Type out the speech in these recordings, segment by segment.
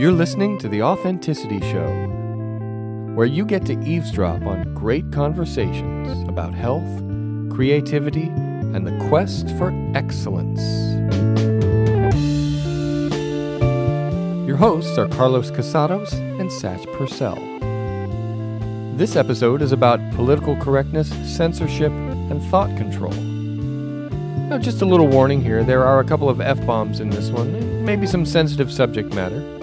You're listening to The Authenticity Show, where you get to eavesdrop on great conversations about health, creativity, and the quest for excellence. Your hosts are Carlos Casados and Satch Purcell. This episode is about political correctness, censorship, and thought control. Now, just a little warning here there are a couple of F bombs in this one, maybe some sensitive subject matter.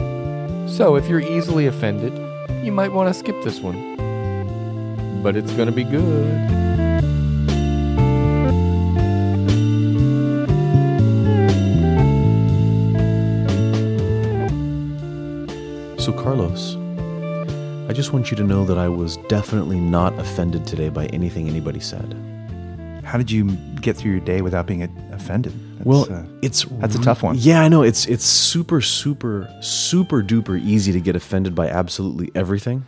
So, if you're easily offended, you might want to skip this one. But it's going to be good. So, Carlos, I just want you to know that I was definitely not offended today by anything anybody said. How did you get through your day without being offended? Well, uh, it's that's a tough one. Yeah, I know. It's it's super super super duper easy to get offended by absolutely everything.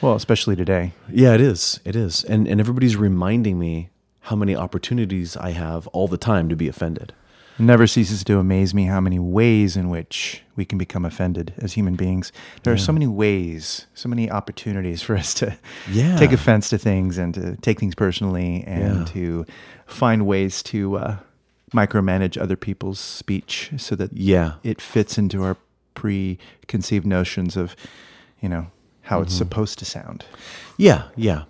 well, especially today. Yeah, it is. It is. And and everybody's reminding me how many opportunities I have all the time to be offended. It never ceases to amaze me how many ways in which we can become offended as human beings. There are so many ways, so many opportunities for us to Yeah. take offense to things and to take things personally and Yeah. to find ways to uh, micromanage other people's speech so that Yeah. it fits into our preconceived notions of, you know, how it's supposed to sound. Yeah, yeah.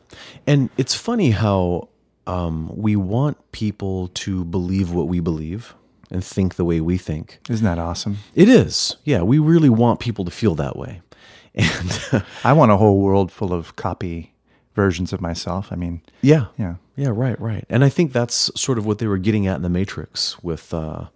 And it's funny how um, we want people to believe what we believe and think the way we think. Isn't that awesome? It is. Yeah, we really want people to feel that way. And I want a whole world full of copy versions of myself. I mean, yeah. yeah. Yeah, right, right. And I think that's sort of what they were getting at in the Matrix with uh,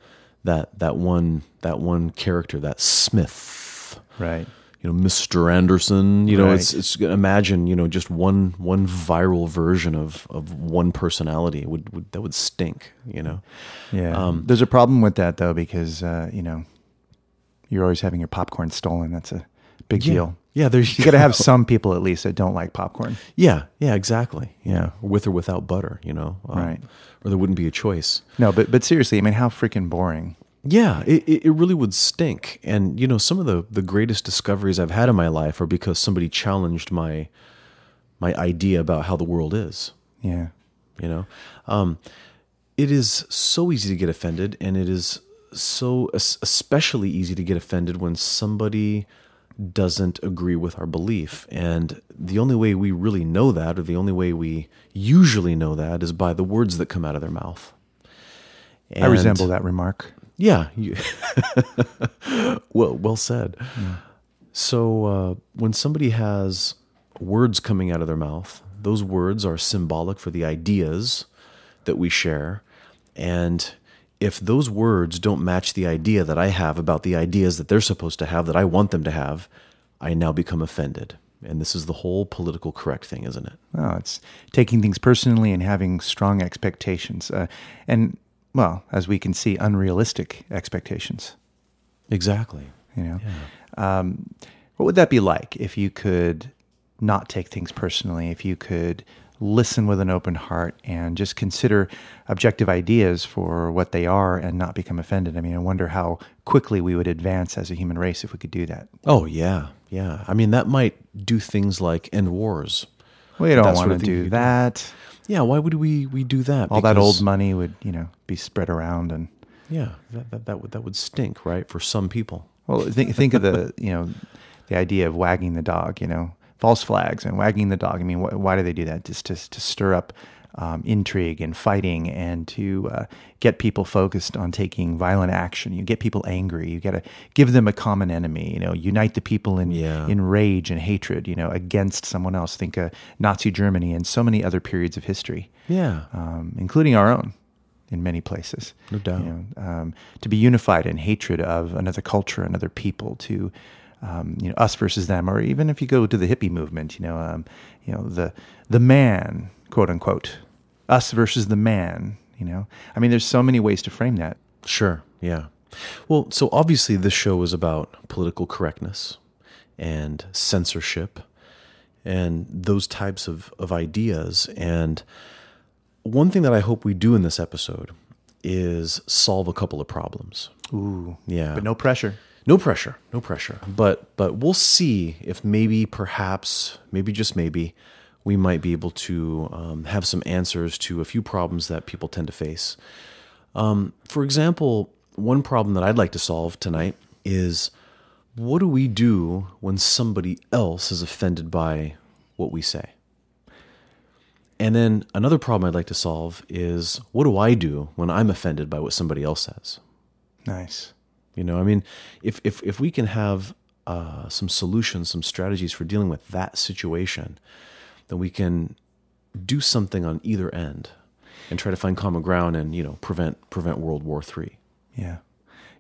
that that one that one character, that Smith. Right. You know, Mr. Anderson. You know, it's Right. it's imagine you know just one one viral version of of one personality would, would that would stink. You know. Yeah. Um, There's a problem with that though, because uh, you know, you're always having your popcorn stolen. That's a big Yeah. deal. Yeah, there's You got to have some people at least that don't like popcorn. Yeah, yeah, exactly. Yeah, with or without butter, you know. Um, Right. Or there wouldn't be a choice. No, but but seriously, I mean, how freaking boring. Yeah, it, it really would stink. And you know, some of the the greatest discoveries I've had in my life are because somebody challenged my my idea about how the world is. Yeah. You know, um, it is so easy to get offended, and it is so especially easy to get offended when somebody doesn't agree with our belief. And the only way we really know that, or the only way we usually know that, is by the words that come out of their mouth. I resemble that remark. yeah. You, well, well said. So uh, when somebody has words coming out of their mouth, those words are symbolic for the ideas that we share. And if those words don't match the idea that I have about the ideas that they're supposed to have, that I want them to have, I now become offended. And this is the whole political correct thing, isn't it? Well, it's taking things personally and having strong expectations, uh, and well, as we can see, unrealistic expectations. Exactly. You know, um, what would that be like if you could not take things personally? If you could listen with an open heart and just consider objective ideas for what they are and not become offended? I mean, I wonder how quickly we would advance as a human race if we could do that. Oh, yeah. Yeah. I mean, that might do things like end wars. We don't want to of thing you do that. Yeah, why would we we do that? All that old money would, you know, be spread around and. Yeah, that, that that would that would stink, right? For some people. Well, think think of the you know the idea of wagging the dog. You know, false flags and wagging the dog. I mean, wh- why do they do that? Just to to stir up um, intrigue and fighting and to uh, get people focused on taking violent action. You get people angry. You got to give them a common enemy. You know, unite the people in Yeah. in rage and hatred. You know, against someone else. Think of Nazi Germany and so many other periods of history Yeah. um, including our own in many places. No doubt. You know, um, to be unified in hatred of another culture, another people, to um, you know us versus them, or even if you go to the hippie movement, you know, um, you know the the man, quote unquote, us versus the man. You know, I mean, there's so many ways to frame that. Sure. Yeah. Well, so obviously this show is about political correctness and censorship and those types of, of ideas. And one thing that I hope we do in this episode is solve a couple of problems. Ooh, Yeah. but no pressure. No pressure, no pressure. But but we'll see if maybe, perhaps, maybe just maybe, we might be able to um, have some answers to a few problems that people tend to face. Um, for example, one problem that I'd like to solve tonight is what do we do when somebody else is offended by what we say? And then another problem I'd like to solve is what do I do when I'm offended by what somebody else says? Nice. You know, I mean, if if if we can have uh, some solutions, some strategies for dealing with that situation, then we can do something on either end and try to find common ground and you know prevent prevent World War Three. Yeah.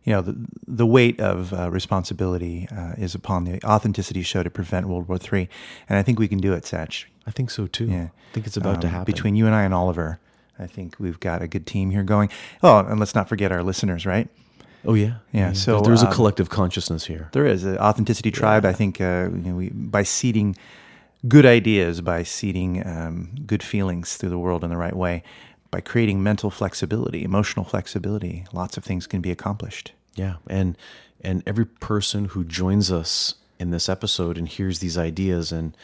You know, the, the weight of uh, responsibility uh, is upon the Authenticity Show to prevent World War III. And I think we can do it, Satch. I think so too. Yeah. I think it's about to Um, happen. Between you and I and Oliver, I think we've got a good team here going. Oh, and let's not forget our listeners, right? Oh yeah, Yeah, so, there's a um, collective consciousness here. There is an authenticity tribe. I think uh, you know, we, by seeding good ideas, by seeding um, good feelings through the world in the right way, by creating mental flexibility, emotional flexibility, lots of things can be accomplished. Yeah, and and every person who joins us in this episode and hears these ideas and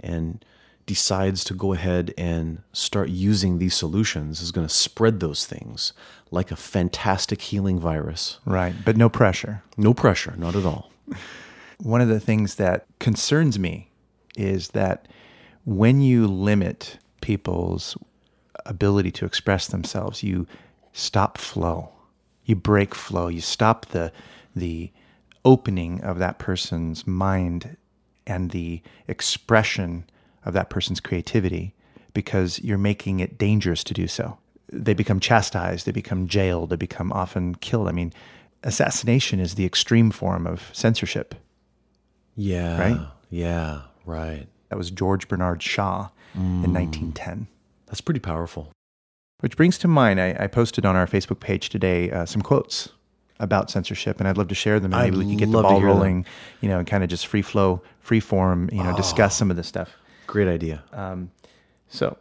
and decides to go ahead and start using these solutions is going to spread those things like a fantastic healing virus. Right, but no pressure. No pressure, not at all. One of the things that concerns me is that when you limit people's ability to express themselves, you stop flow. You break flow. You stop the the opening of that person's mind and the expression of that person's creativity because you're making it dangerous to do so. They become chastised, they become jailed, they become often killed. I mean, assassination is the extreme form of censorship. Yeah. Right? Yeah, right. That was George Bernard Shaw in 1910. That's pretty powerful. Which brings to mind, I, I posted on our Facebook page today uh, some quotes about censorship, and I'd love to share them. And I'd maybe we can get the ball hear them. rolling, you know, and kind of just free flow, free form, you know, discuss some of this stuff. Great idea. So,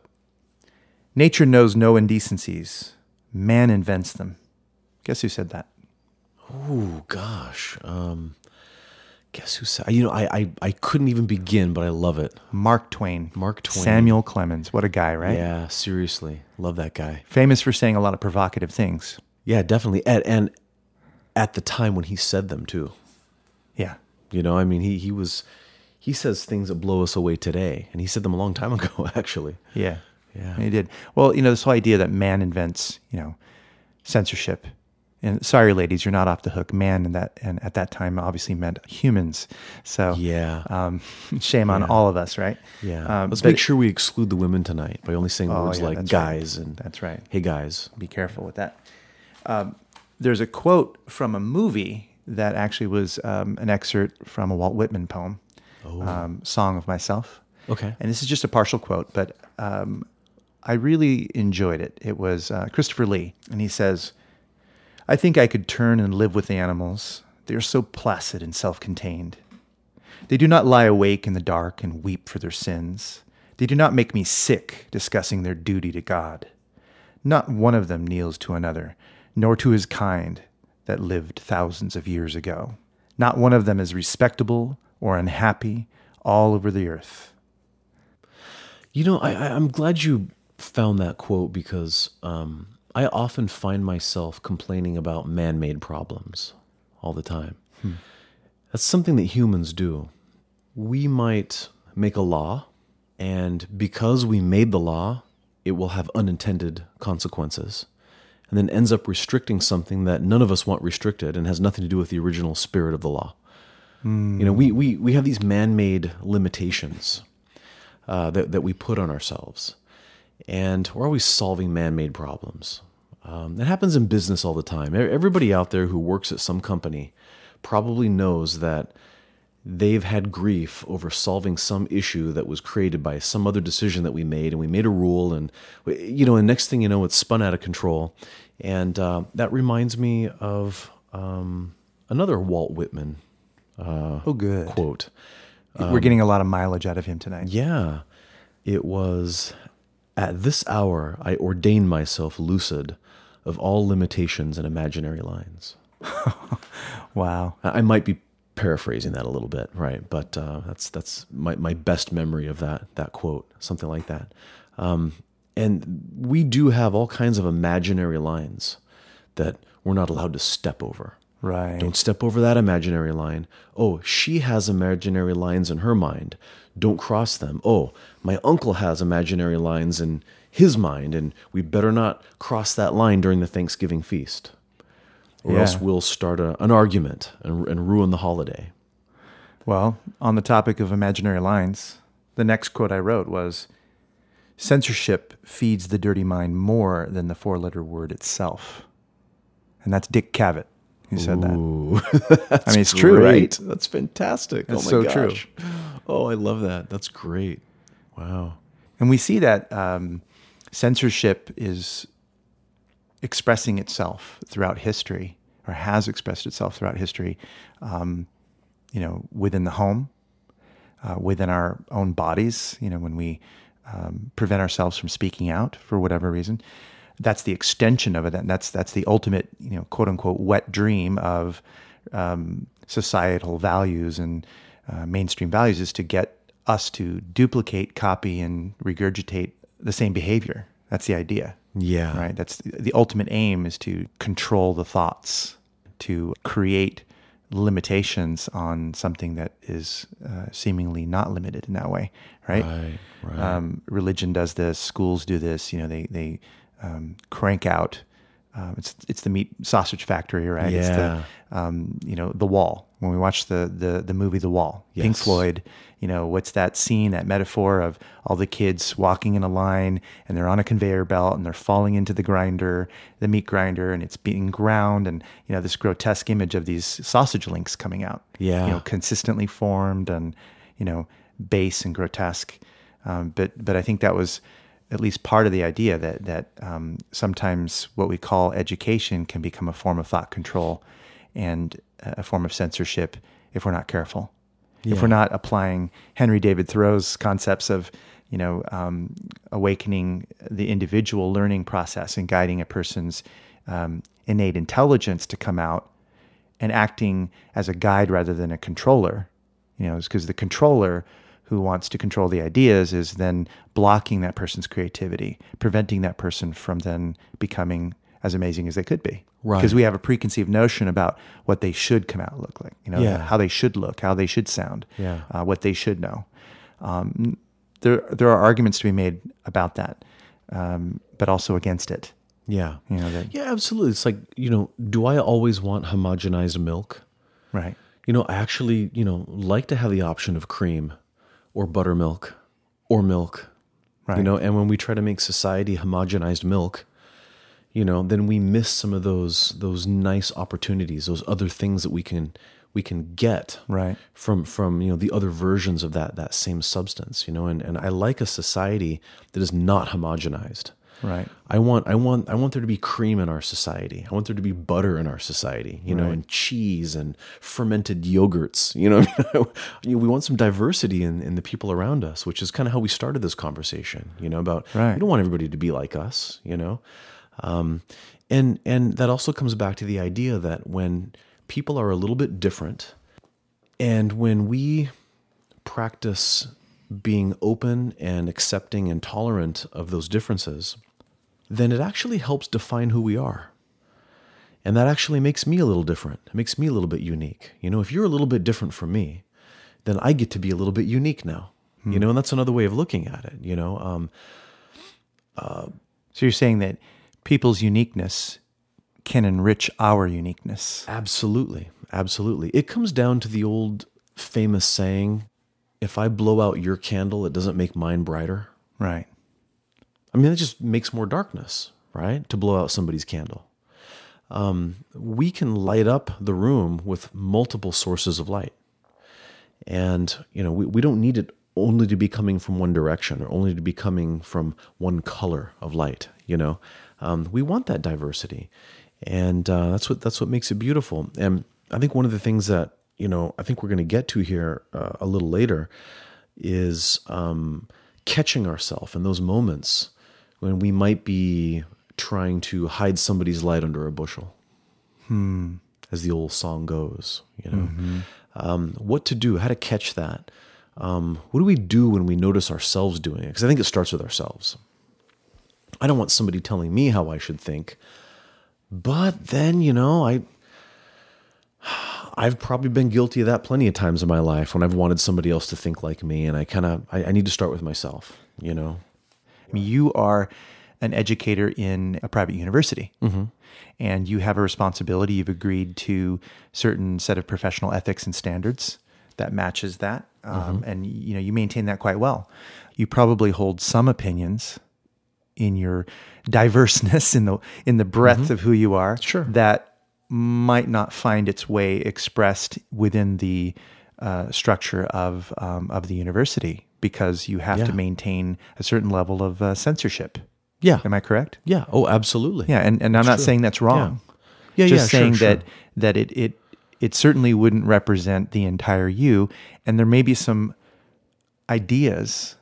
nature knows no indecencies, man invents them. Guess who said that? Oh gosh. Um guess who said you know, I, I I couldn't even begin, but I love it. Mark Twain. Mark Twain. Samuel Clemens. What a guy, right? Yeah, seriously. Love that guy. Famous for saying a lot of provocative things. Yeah, definitely. And, and at the time when he said them too. Yeah. You know, I mean, he he was he says things that blow us away today, and he said them a long time ago, actually. Yeah. Yeah. He did. Well, you know, this whole idea that man invents, you know, censorship. And sorry, ladies, you're not off the hook. Man, and that and at that time obviously meant humans. So Yeah. um, shame on Yeah. all of us, right? Yeah. Um, Let's make sure we exclude the women tonight by only saying Oh, words yeah, like that's right. guys and That's right. hey guys. Be careful with that. Um, there's a quote from a movie that actually was um, an excerpt from a Walt Whitman poem, um, "Song of Myself." Okay. And this is just a partial quote, but um, I really enjoyed it. It was uh, Christopher Lee, and he says, I think I could turn and live with the animals. They are so placid and self contained. They do not lie awake in the dark and weep for their sins. They do not make me sick discussing their duty to God. Not one of them kneels to another, nor to his kind that lived thousands of years ago. Not one of them is respectable or unhappy all over the earth. You know, I, I'm glad you found that quote because um, I often find myself complaining about man made problems all the time. That's something that humans do. We might make a law, and because we made the law, it will have unintended consequences, and then ends up restricting something that none of us want restricted and has nothing to do with the original spirit of the law. You know, we, we, we have these man made limitations uh, that, that we put on ourselves. And we're always solving man made problems. Um, it happens in business all the time. Everybody out there who works at some company probably knows that they've had grief over solving some issue that was created by some other decision that we made, and we made a rule, and you know, and next thing you know, it's spun out of control. And uh, that reminds me of um, another Walt Whitman Oh, good. quote. We're getting a lot of mileage out of him tonight. Yeah. It was at this hour I ordain myself lucid of all limitations and imaginary lines. Wow. I I might be paraphrasing that a little bit, right? But uh, that's that's my, my best memory of that that quote, something like that. Um, and we do have all kinds of imaginary lines that we're not allowed to step over. Right. Don't step over that imaginary line. Oh, she has imaginary lines in her mind. Don't cross them. Oh, my uncle has imaginary lines in his mind, and we better not cross that line during the Thanksgiving feast, or else we'll start a, an argument and, and ruin the holiday. Well, on the topic of imaginary lines, the next quote I wrote was Censorship feeds the dirty mind more than the four letter word itself. And that's Dick Cavett who said that. I mean, it's true, right? That's fantastic. That's oh my so true. Oh, I love that. That's great. Wow. And we see that um, censorship is expressing itself throughout history, or has expressed itself throughout history, um, you know, within the home, uh, within our own bodies, you know, when we um, prevent ourselves from speaking out for whatever reason. That's the extension of it, and that's that's the ultimate, you know, quote unquote, wet dream of um, societal values and uh, mainstream values is to get us to duplicate, copy, and regurgitate the same behavior. That's the idea, Yeah. right? That's the, the ultimate aim is to control the thoughts, to create limitations on something that is uh, seemingly not limited in that way, right? Right. Right. Um, religion does this. Schools do this. You know, they they um, crank out. Um, it's it's the meat sausage factory, right? It's Yeah. the um, you know the wall. When we watch the the the movie The Wall, Pink Floyd. You know, what's that scene? That metaphor of all the kids walking in a line and they're on a conveyor belt and they're falling into the grinder, the meat grinder, and it's being ground, and you know this grotesque image of these sausage links coming out. Yeah. You know, consistently formed and you know base and grotesque. Um, but but I think that was at least part of the idea that that um, sometimes what we call education can become a form of thought control and a form of censorship if we're not careful. If we're not applying Henry David Thoreau's concepts of you know um, awakening the individual learning process and guiding a person's um, innate intelligence to come out and acting as a guide rather than a controller. You know, because the controller who wants to control the ideas is then blocking that person's creativity, preventing that person from then becoming as amazing as they could be. Right. Because we have a preconceived notion about what they should come out look like. You know, Yeah. how they should look, how they should sound, Yeah. uh, what they should know. Um, there, there are arguments to be made about that, um, but also against it. yeah. You know, that, Yeah, absolutely. It's like, you know, do I always want homogenized milk? right. You know, I actually, you know, like to have the option of cream or buttermilk or milk. Right. You know, and when we try to make society homogenized milk, you know, then we miss some of those those nice opportunities, those other things that we can we can get Right. from from you know the other versions of that that same substance, you know, and, and I like a society that is not homogenized. Right. I want I want I want there to be cream in our society. I want there to be butter in our society, you know, and cheese and fermented yogurts. You know, You know, we want some diversity in, in the people around us, which is kind of how we started this conversation. You know, about Right. we don't want everybody to be like us. You know, um, and and that also comes back to the idea that when people are a little bit different, and when we practice being open and accepting and tolerant of those differences, then it actually helps define who we are. And that actually makes me a little different. It makes me a little bit unique. You know, if you're a little bit different from me, then I get to be a little bit unique now. You know, and that's another way of looking at it. You know, um, So you're saying that people's uniqueness can enrich our uniqueness. Absolutely. Absolutely. It comes down to the old famous saying if I blow out your candle, it doesn't make mine brighter. Right. I mean, it just makes more darkness, right? To blow out somebody's candle. Um, we can light up the room with multiple sources of light. And, you know, we, we don't need it only to be coming from one direction or only to be coming from one color of light, you know. Um, we want that diversity. And uh, that's what that's what makes it beautiful. And I think one of the things that, you know, I think we're going to get to here uh, a little later is um, catching ourselves in those moments when we might be trying to hide somebody's light under a bushel. Hmm. as the old song goes. You know, um, what to do, how to catch that. Um, what do we do when we notice ourselves doing it? Because I think it starts with ourselves. I don't want somebody telling me how I should think, but then you know, I I've probably been guilty of that plenty of times in my life when I've wanted somebody else to think like me, and I kind of I, I need to start with myself. You know, you are an educator in a private university, and you have a responsibility. You've agreed to certain set of professional ethics and standards that matches that, um, and you know you maintain that quite well. You probably hold some opinions in your diverseness in the in the breadth of who you are Sure. that might not find its way expressed within the uh, structure of um, of the university because you have to maintain a certain level of uh, censorship. yeah, Am I correct? yeah. Oh, absolutely. Yeah, and, and I'm not saying that's wrong. Yeah, Just yeah, sure, saying sure. that that it it it certainly wouldn't represent the entire you, and there may be some ideas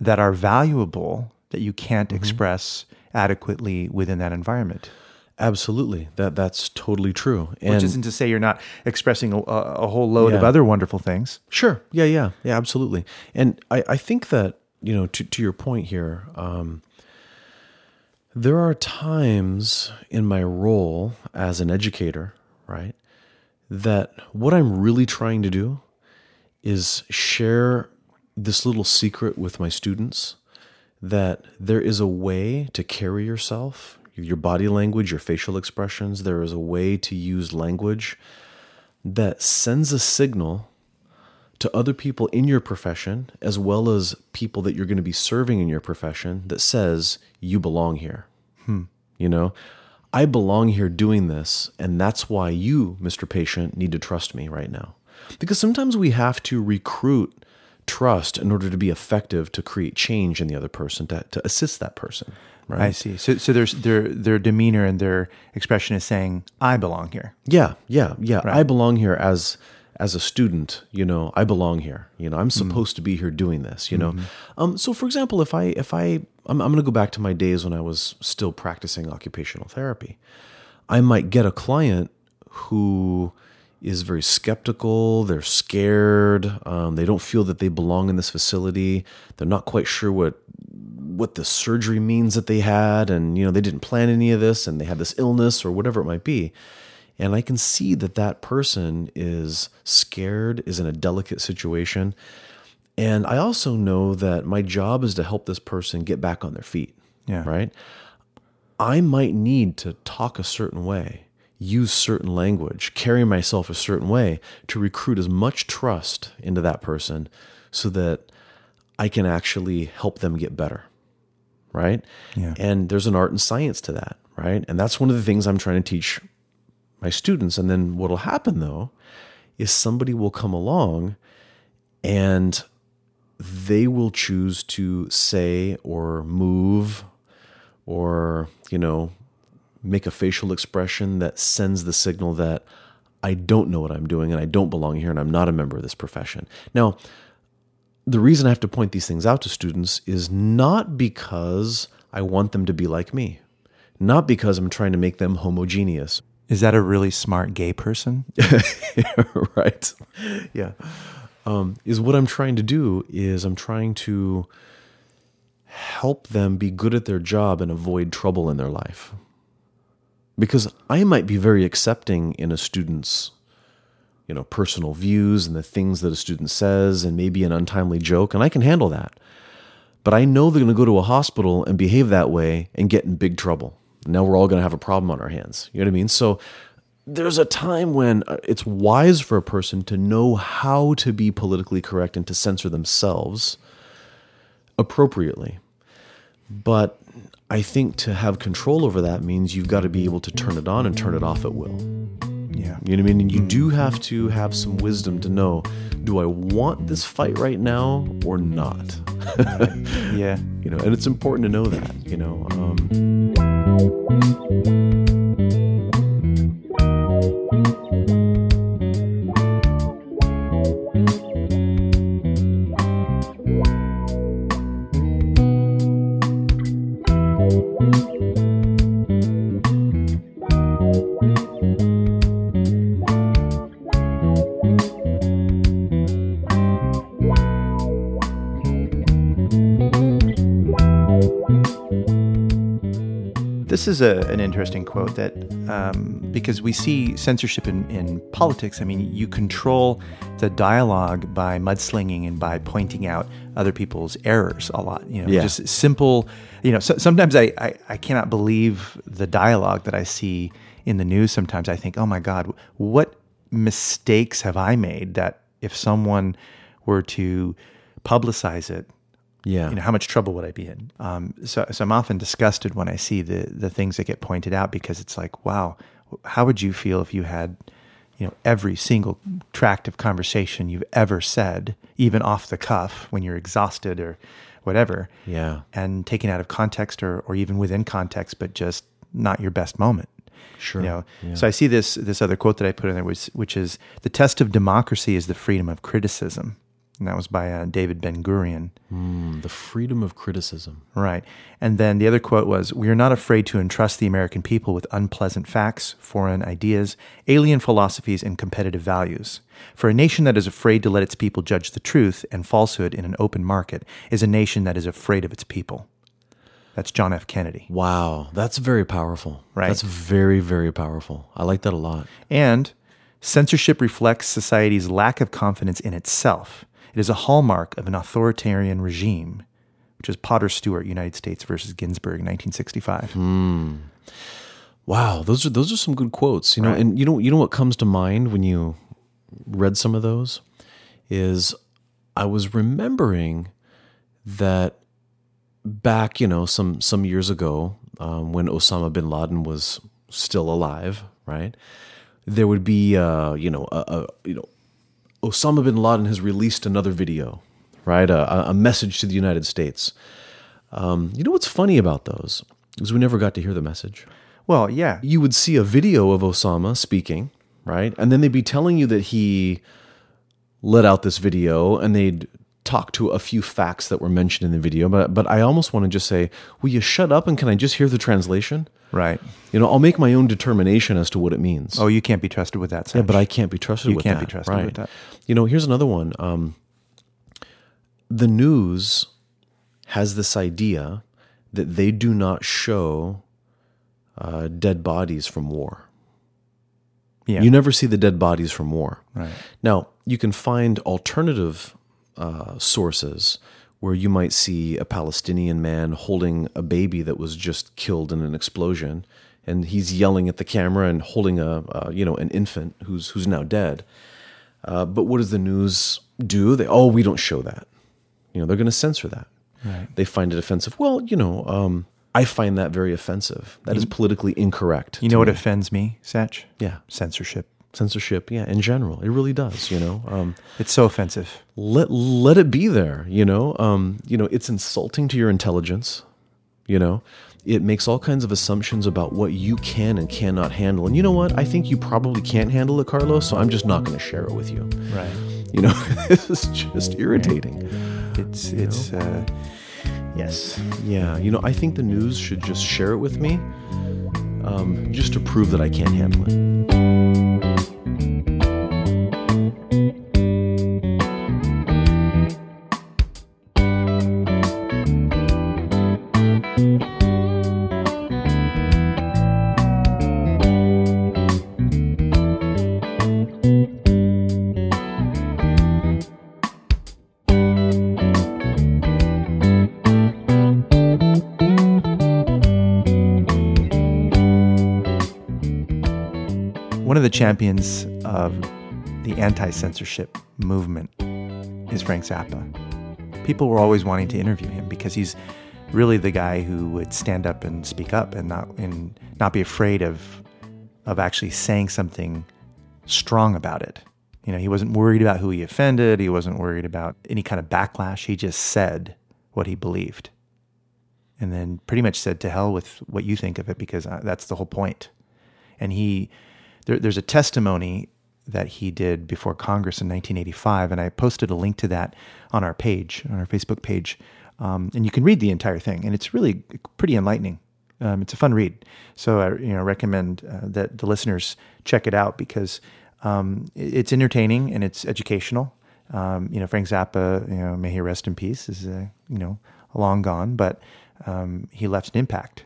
that are valuable that you can't Mm-hmm. express adequately within that environment. Absolutely. That that's totally true. Which isn't to say you're not expressing a, a whole load of other wonderful things. Sure. Yeah, yeah, yeah, absolutely. And I, I think that, you know, to, to your point here, um, there are times in my role as an educator, right, that what I'm really trying to do is share this little secret with my students that there is a way to carry yourself, your body language, your facial expressions. There is a way to use language that sends a signal to other people in your profession, as well as people that you're going to be serving in your profession, that says, you belong here. Hmm. You know, I belong here doing this, and that's why you, Mr. Patient, need to trust me right now. Because sometimes we have to recruit trust in order to be effective to create change in the other person, to, to assist that person. Right. I see. So, so there's their their demeanor and their expression is saying, "I belong here." Yeah, yeah, yeah. I belong here as as a student. You know, I belong here. You know, I'm supposed to be here doing this. You know, um. So, for example, if I if I I'm, I'm going to go back to my days when I was still practicing occupational therapy, I might get a client who is very skeptical. They're scared. Um, they don't feel that they belong in this facility. They're not quite sure what what the surgery means that they had and you know they didn't plan any of this and they had this illness or whatever it might be and i can see that that person is scared is in a delicate situation and i also know that my job is to help this person get back on their feet Yeah. right i might need to talk a certain way use certain language carry myself a certain way to recruit as much trust into that person so that i can actually help them get better right? Yeah. And there's an art and science to that, right? And that's one of the things I'm trying to teach my students. And then what'll happen though is somebody will come along and they will choose to say or move or, you know, make a facial expression that sends the signal that I don't know what I'm doing and I don't belong here and I'm not a member of this profession. Now, the reason I have to point these things out to students is not because I want them to be like me, not because I'm trying to make them homogeneous. Is that a really smart gay person? right. Yeah. Um, is what I'm trying to do is I'm trying to help them be good at their job and avoid trouble in their life. Because I might be very accepting in a student's you know personal views and the things that a student says and maybe an untimely joke and I can handle that. But I know they're going to go to a hospital and behave that way and get in big trouble. Now we're all going to have a problem on our hands. You know what I mean? So there's a time when uh, it's wise for a person to know how to be politically correct and to censor themselves appropriately. But I think to have control over that means you've got to be able to turn it on and turn it off at will. Yeah. You know what I mean? And you do have to have some wisdom to know do I want this fight right now or not? Yeah. you know, and it's important to know that, you know. Um, This is a, an interesting quote that um, because we see censorship in, in politics. I mean, you control the dialogue by mudslinging and by pointing out other people's errors a lot. You know, Yeah. just simple. You know, so, sometimes I, I I cannot believe the dialogue that I see in the news. Sometimes I think, oh my God, what mistakes have I made that if someone were to publicize it, Yeah. you know, how much trouble would I be in? Um, so, so I'm often disgusted when I see the the things that get pointed out because it's like, wow, how would you feel if you had, you know, every single tract of conversation you've ever said, even off the cuff when you're exhausted or whatever, yeah. and taken out of context or or even within context, but just not your best moment. Sure. You know, Yeah. so I see this this other quote that I put in there, which which is the test of democracy is the freedom of criticism, and that was by uh, David Ben Gurion. Mm, the freedom of criticism. Right. And then the other quote was We are not afraid to entrust the American people with unpleasant facts, foreign ideas, alien philosophies, and competitive values. For a nation that is afraid to let its people judge the truth and falsehood in an open market is a nation that is afraid of its people. That's John F. Kennedy. Wow, that's very powerful. Right. That's very, very powerful. I like that a lot. And censorship reflects society's lack of confidence in itself. It is a hallmark of an authoritarian regime, which is Potter Stewart, United States versus Ginzburg, 1965. Wow, those are those are some good quotes. You know, Right. and you know you know what comes to mind when you read some of those is I was remembering that back, you know, some some years ago, um, when Osama bin Laden was still alive, right? There would be, uh, you know, a, a you know, Osama bin Laden has released another video, right? A, a- message to the United States. Um, you know what's funny about those is we never got to hear the message Well, yeah. you would see a video of Osama speaking, right? And then they'd be telling you that he let out this video and they'd talk to a few facts that were mentioned in the video. But but I almost want to just say, will you shut up and can I just hear the translation? Right. You know, I'll make my own determination as to what it means. Oh, you can't be trusted with that. yeah, but I can't be trusted You with can't that. be trusted right. with that. You know, here's another one. Um, the news has this idea that they do not show uh, dead bodies from war. Yeah. You never see the dead bodies from war. Right. Now, you can find alternative uh, sources where you might see a Palestinian man holding a baby that was just killed in an explosion, and he's yelling at the camera and holding a uh, you know an infant who's who's now dead. Uh, but what does the news do? They oh we don't show that. You know they're going to censor that. Right. They find it offensive. Well, you know, um, I find that very offensive. That is politically incorrect. You know what offends me, Satch? Yeah. Censorship. Censorship yeah in general. It really does you know um, It's so offensive. let let it be there you know um, you know it's insulting to your intelligence you know. It makes all kinds of assumptions about what you can and cannot handle. And you know what? I think you probably can't handle it carlos so i'm just not going to share it with you. Right. you know this is just irritating. It's it's uh, yes. yeah you know i think the news should just share it with me um, just to prove that i can't handle it Champions of the anti-censorship movement is Frank Zappa. People were always wanting to interview him because he's really the guy who would stand up and speak up and not and not be afraid of of actually saying something strong about it. You know, he wasn't worried about who he offended. He wasn't worried about any kind of backlash. He just said what he believed, and then pretty much said to hell with what you think of it because uh, that's the whole point. And he, there, there's a testimony that he did before Congress in 1985, and I posted a link to that on our page, on our Facebook page, um, and you can read the entire thing, and it's really pretty enlightening. Um, it's a fun read, so I you know recommend uh, that the listeners check it out because um, it's entertaining and it's educational. Um, you know, Frank Zappa, you know, may he rest in peace, is uh, you know long gone, but um, he left an impact.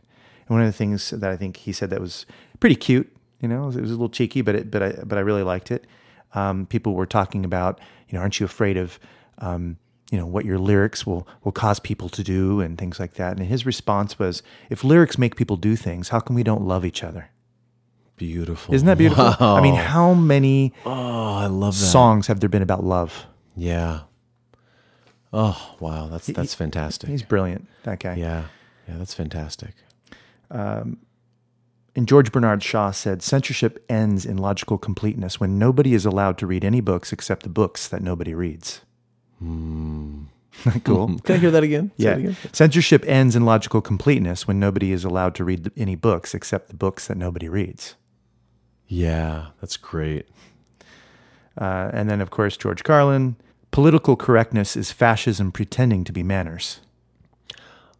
And one of the things that I think he said that was pretty cute, you know, it was, it was a little cheeky, but it, but I but I really liked it. Um, people were talking about, you know, aren't you afraid of, um, you know, what your lyrics will will cause people to do and things like that. And his response was, if lyrics make people do things, how come we don't love each other? Beautiful. Isn't that beautiful? I mean, how many Oh, I love that. songs have there been about love? Yeah. Oh, wow. That's that's fantastic. He's brilliant, that guy. yeah. Yeah, that's fantastic. And George Bernard Shaw said, censorship ends in logical completeness when nobody is allowed to read any books except the books that nobody reads. cool. Can I hear that again? Say it Yeah. again. Censorship ends in logical completeness when nobody is allowed to read any books except the books that nobody reads. Yeah, that's great. Uh, and then, of course, George Carlin, political correctness is fascism pretending to be manners.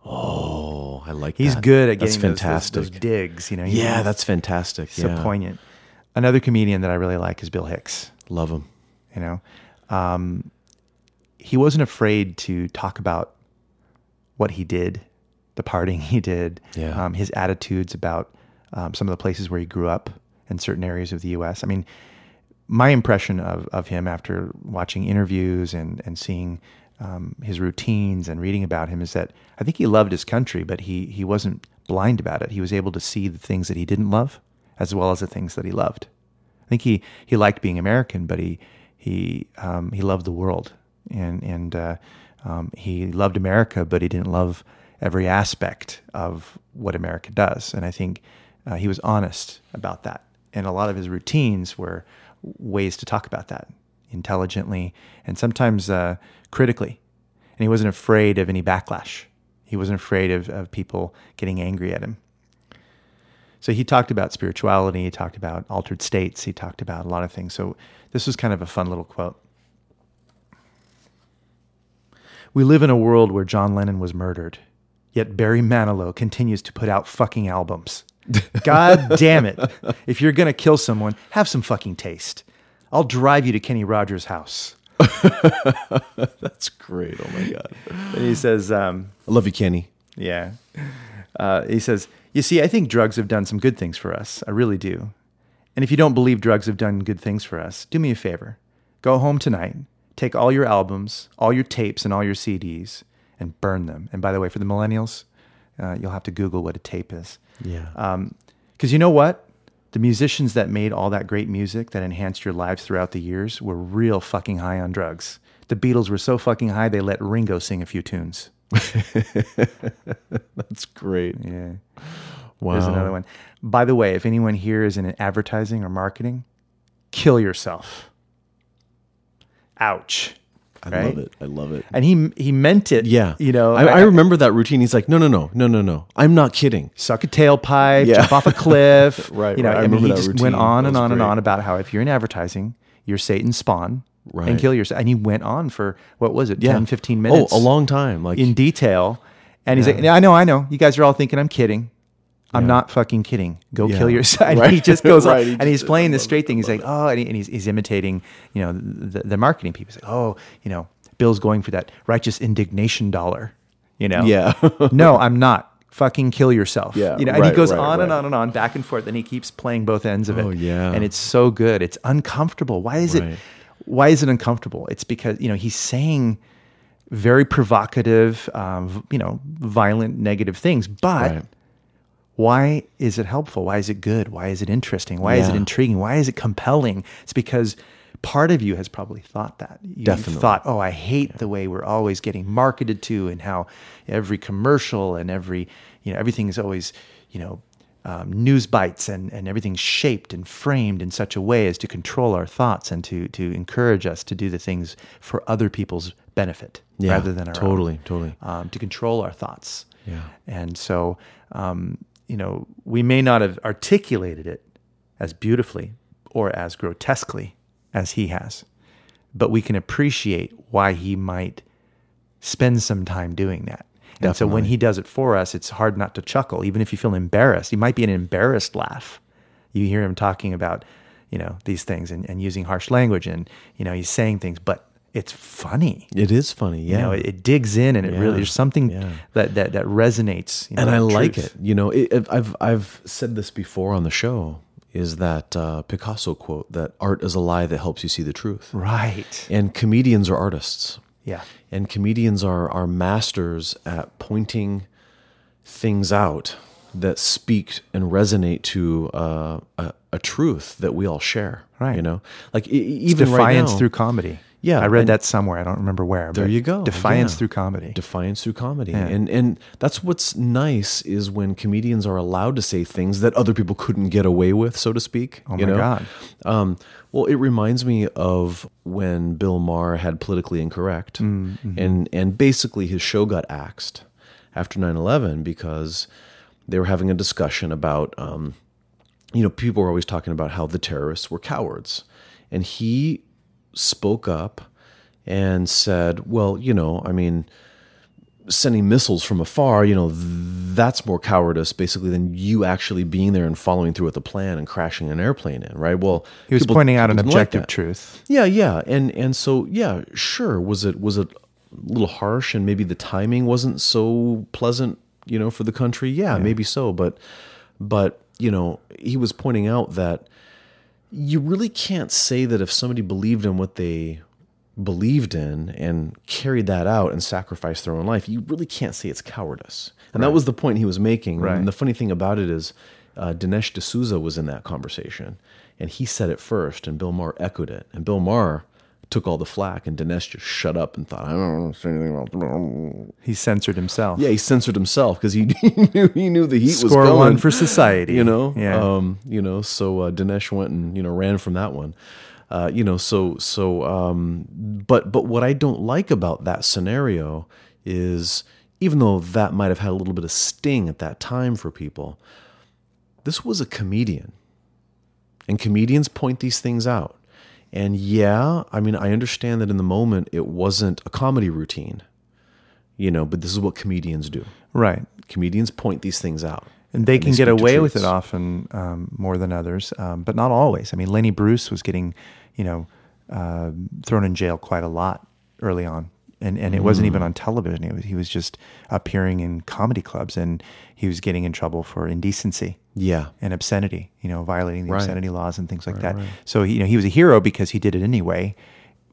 Oh, I like He's that. good at That's getting those- fantastic. Those, those digs, you know. yeah, that's fantastic. so yeah. poignant. Another comedian that I really like is Bill Hicks. Love him. you know um, he wasn't afraid to talk about what he did the partying he did Yeah. um, his attitudes about um, some of the places where he grew up in certain areas of the us i mean my impression of, of him after watching interviews and, and seeing um, his routines and reading about him is that I think he loved his country, but he, he wasn't blind about it. He was able to see the things that he didn't love as well as the things that he loved. I think he, he liked being American, but he he um, he loved the world and and uh, um, he loved America, but he didn't love every aspect of what America does. And I think uh, he was honest about that. And a lot of his routines were ways to talk about that intelligently and sometimes uh, critically. And he wasn't afraid of any backlash. He wasn't afraid of, of people getting angry at him. So he talked about spirituality, he talked about altered states, he talked about a lot of things. So this was kind of a fun little quote. We live in a world where John Lennon was murdered, yet Barry Manilow continues to put out fucking albums. God damn it. If you're going to kill someone, have some fucking taste. I'll drive you to Kenny Rogers' house. That's great. Oh my god. And he says, um, I love you, Kenny. Yeah. Uh, he says, You see, I think drugs have done some good things for us. I really do. And if you don't believe drugs have done good things for us, do me a favor. Go home tonight, take all your albums, all your tapes, and all your CDs, and burn them. And by the way, for the millennials, uh, you'll have to Google what a tape is. Yeah. Because you know what? The musicians that made all that great music that enhanced your lives throughout the years were real fucking high on drugs. The Beatles were so fucking high, they let Ringo sing a few tunes. That's great. Yeah. Wow. There's another one. By the way, if anyone here is in advertising or marketing, kill yourself. Ouch. I right? love it. I love it. And he he meant it. Yeah. You know, I, I remember that routine. He's like, no, no, no, no, no, no. I'm not kidding. suck a tailpipe, Yeah. jump off a cliff. Right, You know, right. I I, mean, he just routine. went on and on and on about how if you're in advertising, you're Satan's spawn Right. and kill yourself. And he went on for, what was it, Yeah. 10, 15 minutes? Oh, a long time. Like, in detail. And he's like, I know, I know. You guys are all thinking I'm kidding. I'm Yeah. not fucking kidding. Go Yeah. kill yourself. And Right. he just goes Right. on, He and he's playing the straight it. thing. He's like, oh, and, he, and he's, he's imitating, you know, the, the marketing people. He's like, oh, you know, Bill's going for that righteous indignation dollar. You know, Yeah. no, I'm not. Fucking kill yourself. Yeah, you know, and he goes on and on and on, back and forth, and he keeps playing both ends of it. Oh, yeah. and it's so good. It's uncomfortable. Why is it? Why is it uncomfortable? It's because you know he's saying very provocative, um, you know, violent, negative things. But. Why is it helpful? Why is it good? Why is it interesting? Why is it intriguing? Why is it compelling? It's because part of you has probably thought that. You Definitely. thought, oh, I hate the way we're always getting marketed to, and how every commercial and every, you know, everything is always, you know. Um, news bites and, and everything's shaped and framed in such a way as to control our thoughts and to, to encourage us to do the things for other people's benefit Yeah, rather than our own totally, totally. um, to control our thoughts. Yeah. And so, um, you know, we may not have articulated it as beautifully or as grotesquely as he has, but we can appreciate why he might spend some time doing that. And so when he does it for us, it's hard not to chuckle, even if you feel embarrassed. You might be an embarrassed laugh. You hear him talking about, you know, these things and, and using harsh language and, you know, he's saying things, but it's funny. It is funny, yeah. You know, it, it digs in and it Yeah. really there's something Yeah. that, that that resonates. You know, and I like truth. it. You know, it, I've I've said this before on the show. Is that uh, Picasso quote that art is a lie that helps you see the truth? Right. And comedians are artists. Yeah. And comedians are, are masters at pointing things out that speak and resonate to uh, a, a truth that we all share. Right. You know, like e- even right Defiance now, through comedy. Yeah, I read that somewhere. I don't remember where. There you go. Defiance Yeah. through comedy. defiance through comedy. And and that's what's nice is when comedians are allowed to say things that other people couldn't get away with, so to speak. Oh my know? God. Um, well, it reminds me of when Bill Maher had politically incorrect, Mm-hmm. and and basically his show got axed after 9-11 because they were having a discussion about, um, you know, people were always talking about how the terrorists were cowards, and he spoke up and said, well, you know, I mean sending missiles from afar, you know, that's more cowardice basically than you actually being there and following through with the plan and crashing an airplane in, right? Well, he was people pointing out an didn't like objective truth. Yeah, yeah. And and so yeah, sure, was it was it a little harsh and maybe the timing wasn't so pleasant, you know, for the country? Yeah, maybe so, but but, you know, he was pointing out that you really can't say that if somebody believed in what they believed in and carried that out and sacrificed their own life, you really can't say it's cowardice. And that was the point he was making. Right. And the funny thing about it is, uh, Dinesh D'Souza was in that conversation, and he said it first, and Bill Maher echoed it. And Bill Maher took all the flack, and Dinesh just shut up and thought, I don't want to say anything about. He censored himself. Yeah, he censored himself because he, he knew he knew the heat was Score going one for society. you know Yeah. um you know so uh, dinesh went and you know ran from that one uh you know so so um but but what i don't like about that scenario is even though that might have had a little bit of sting at that time for people this was a comedian and comedians point these things out and yeah i mean i understand that in the moment it wasn't a comedy routine you know but this is what comedians do right. comedians point these things out And they can get away with it often um, more than others, um, but not always. I mean, Lenny Bruce was getting, you know, uh, thrown in jail quite a lot early on, and and it wasn't Mm. even on television. It was, he was just appearing in comedy clubs, and he was getting in trouble for indecency yeah and obscenity. You know, violating the Right. obscenity laws and things like that. So you know, he was a hero because he did it anyway,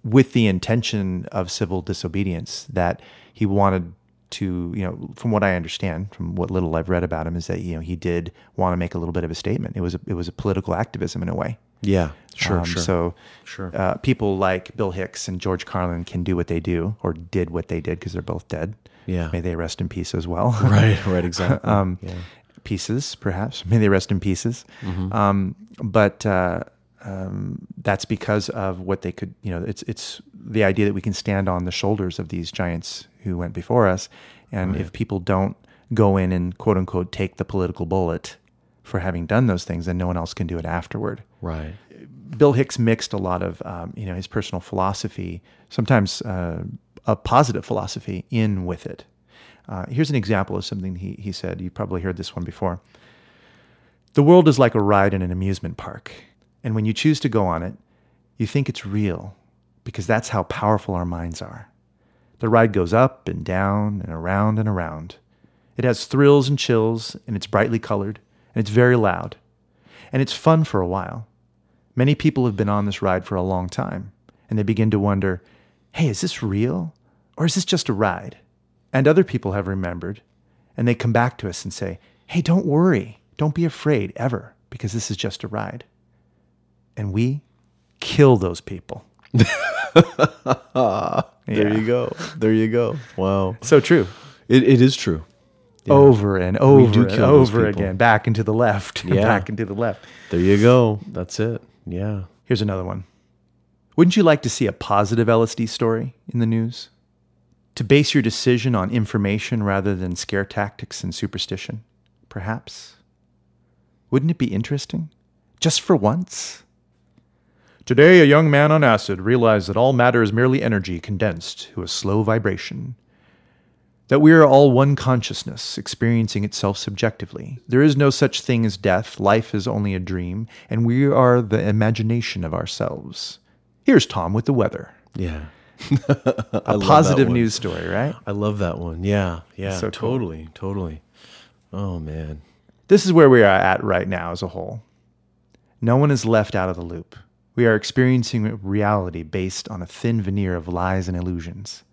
with the intention of civil disobedience that he wanted to, you know, from what I understand, from what little I've read about him, is that you know he did want to make a little bit of a statement. It was a, it was a political activism in a way. Yeah, sure, Um, sure. So, Sure. uh, people like Bill Hicks and George Carlin can do what they do, or did what they did, because they're both dead. Yeah. May they rest in peace as well. right, right, exactly. um, yeah. pieces, perhaps. May they rest in pieces. Mm-hmm. Um, but uh, um, that's because of what they could. You know, it's it's the idea that we can stand on the shoulders of these giants who went before us, and if people don't go in and quote unquote take the political bullet for having done those things, then no one else can do it afterward. Right. Bill Hicks mixed a lot of um, you know his personal philosophy, sometimes uh, a positive philosophy, in with it. Uh, here's an example of something he he said. You probably heard this one before. The world is like a ride in an amusement park, and when you choose to go on it, you think it's real because that's how powerful our minds are. The ride goes up and down and around and around. It has thrills and chills, and it's brightly colored, and it's very loud, and it's fun for a while. Many people have been on this ride for a long time, and they begin to wonder hey, is this real? Or is this just a ride? And other people have remembered, and they come back to us and say, hey, don't worry. Don't be afraid ever, because this is just a ride. And we kill those people. There you go. There you go. Wow. So true. It, it is true. Over and over and over again, back into the left, Yeah. back into the left. There you go. That's it. Yeah. Here's another one. Wouldn't you like to see a positive LSD story in the news? To base your decision on information rather than scare tactics and superstition, perhaps? Wouldn't it be interesting? Just for once? Today, a young man on acid realized that all matter is merely energy condensed to a slow vibration. That we are all one consciousness, experiencing itself subjectively. There is no such thing as death, life is only a dream, and we are the imagination of ourselves. Here's Tom with the weather. Yeah. a positive news story, right? I love that one. Yeah, yeah, So cool. totally, totally. Oh man, This is where we are at right now as a whole. No one is left out of the loop. We are experiencing reality based on a thin veneer of lies and illusions.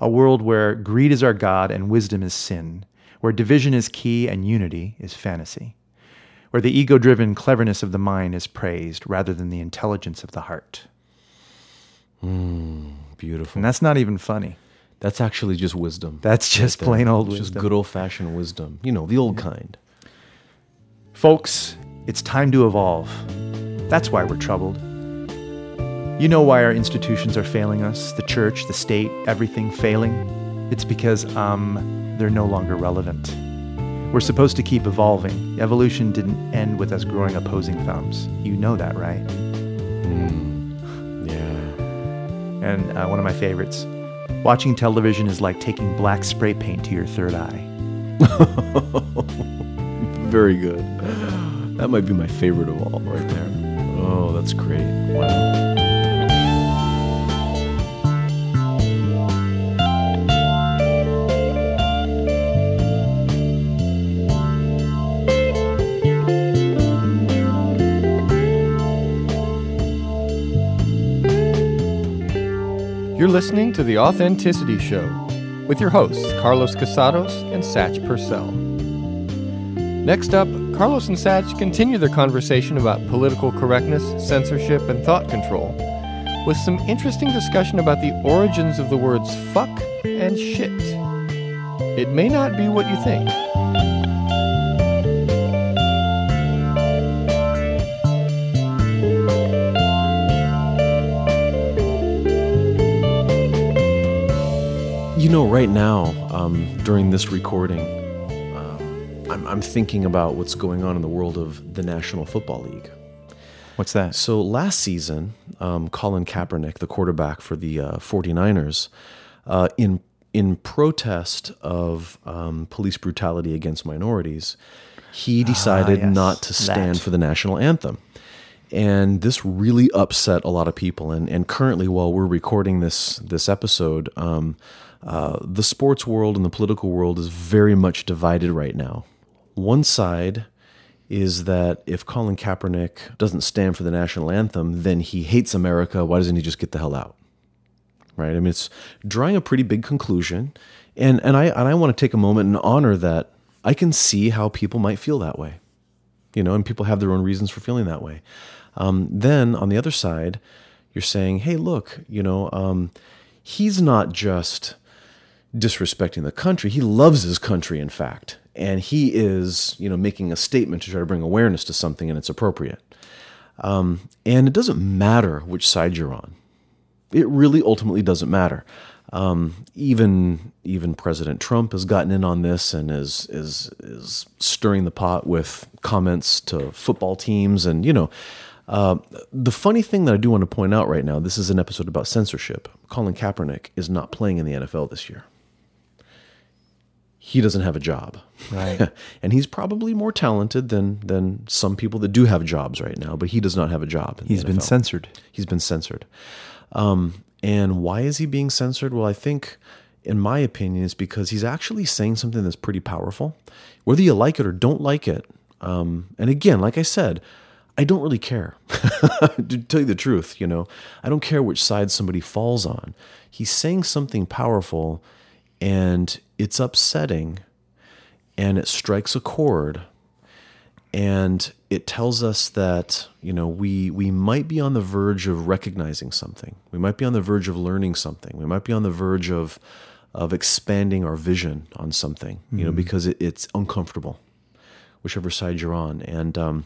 A world where greed is our God and wisdom is sin, where division is key and unity is fantasy, where the ego driven cleverness of the mind is praised rather than the intelligence of the heart. Hmm, beautiful. And that's not even funny. That's actually just wisdom. That's just there. plain old wisdom. Just good old fashioned wisdom. You know, the old kind. Folks, it's time to evolve. That's why we're troubled. You know why our institutions are failing us the church, the state, everything failing? It's because, um, they're no longer relevant. We're supposed to keep evolving. Evolution didn't end with us growing opposing thumbs. You know that, right? Yeah. And uh, one of my favorites watching television is like taking black spray paint to your third eye. Very good. That might be my favorite of all, right there. Oh, that's great. Wow. Listening to The Authenticity Show with your hosts, Carlos Casados and Satch Purcell. Next up, Carlos and Satch continue their conversation about political correctness, censorship, and thought control, with some interesting discussion about the origins of the words fuck and shit. It may not be what you think. Know, right now, um, during this recording, um, I'm, I'm thinking about what's going on in the world of the National Football League. What's that? So last season, um, Colin Kaepernick, the quarterback for the uh, 49ers, uh, in in protest of um, police brutality against minorities, he decided yes, not to stand that. for the national anthem. And this really upset a lot of people. And, and currently, while we're recording this this episode, um, uh, the sports world and the political world is very much divided right now. One side is that if Colin Kaepernick doesn't stand for the national anthem, then he hates America. Why doesn't he just get the hell out? Right? I mean, it's drawing a pretty big conclusion, and and I and I want to take a moment and honor that. I can see how people might feel that way, you know, and people have their own reasons for feeling that way. Um, then on the other side, you're saying, hey, look, you know, um, he's not just disrespecting the country. He loves his country, in fact, and he is, you know, making a statement to try to bring awareness to something, and it's appropriate. Um, and it doesn't matter which side you're on. It really ultimately doesn't matter. Um, even even President Trump has gotten in on this and is is is stirring the pot with comments to football teams, and you know. Uh, the funny thing that I do want to point out right now, this is an episode about censorship. Colin Kaepernick is not playing in the NFL this year he doesn't have a job. Right. and he's probably more talented than than some people that do have jobs right now, but he does not have a job. He's been censored. He's been censored. Um, and why is he being censored? Well, I think, in my opinion, is because he's actually saying something that's pretty powerful. Whether you like it or don't like it, um, and again, like I said, I don't really care. to tell you the truth, you know, I don't care which side somebody falls on. He's saying something powerful, and it's upsetting, and it strikes a chord and it tells us that you know we we might be on the verge of recognizing something. We might be on the verge of learning something. We might be on the verge of of expanding our vision on something you know because it, it's uncomfortable whichever side you're on. And um,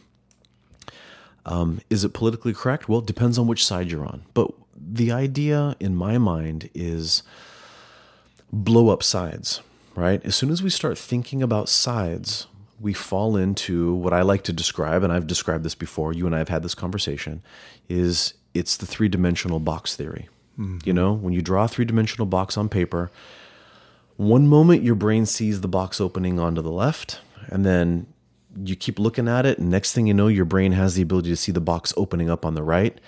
um, is it politically correct? Well it depends on which side you're on. But the idea in my mind is blow up sides, right? As soon as we start thinking about sides, we fall into what I like to describe, and I've described this before, you and I have had this conversation, is it's the three dimensional box theory. Mm-hmm. You know, when you draw a three dimensional box on paper, one moment your brain sees the box opening onto the left, and then you keep looking at it, and next thing you know, your brain has the ability to see the box opening up on the right.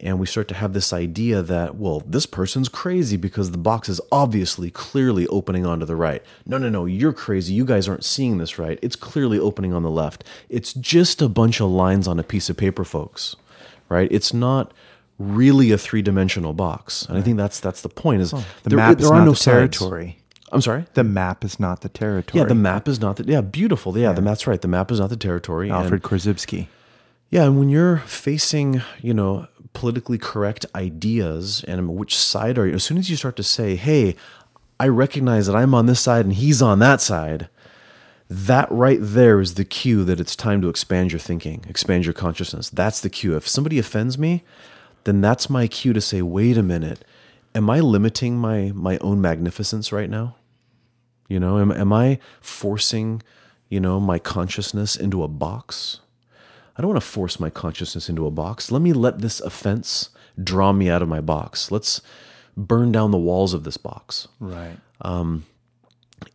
And we start to have this idea that, well, this person's crazy because the box is obviously clearly opening onto the right. No, no, no, you're crazy. You guys aren't seeing this right. It's clearly opening on the left. It's just a bunch of lines on a piece of paper, folks, right? It's not really a three dimensional box. And I think that's that's the point is The there, map there is are not no the sides. territory. I'm sorry? The map is not the territory. Yeah, the map is not the yeah, beautiful. Yeah, the that's right. The map is not the territory. and- Alfred Korzybski. yeah, and when you're facing, you know, politically correct ideas and which side are you, as soon as you start to say, hey, I recognize that I'm on this side and he's on that side, that right there is the cue that it's time to expand your thinking, expand your consciousness. That's the cue. If somebody offends me, then that's my cue to say, wait a minute, am I limiting my my own magnificence right now? You know, am, am I forcing, you know, my consciousness into a box? I don't want to force my consciousness into a box. Let me let this offense draw me out of my box. Let's burn down the walls of this box. Right. Um,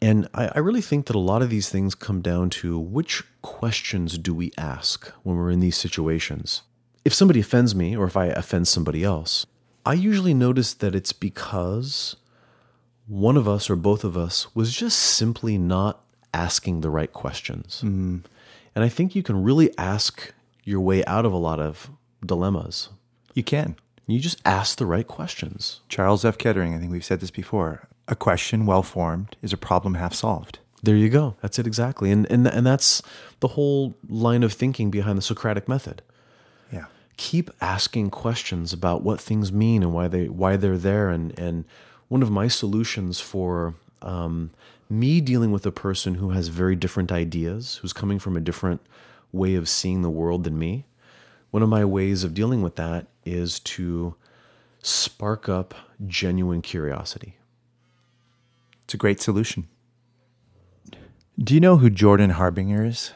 And I, I really think that a lot of these things come down to which questions do we ask when we're in these situations? If somebody offends me or if I offend somebody else, I usually notice that it's because one of us or both of us was just simply not asking the right questions. And I think you can really ask your way out of a lot of dilemmas. You can. You just ask the right questions. Charles F. Kettering, I think we've said this before. A question well formed is a problem half solved. There you go. That's it exactly. And and and that's the whole line of thinking behind the Socratic method. Yeah. Keep asking questions about what things mean and why they why they're there. And and one of my solutions for um, me dealing with a person who has very different ideas, who's coming from a different way of seeing the world than me, one of my ways of dealing with that is to spark up genuine curiosity. It's a great solution. Do you know who Jordan Harbinger is?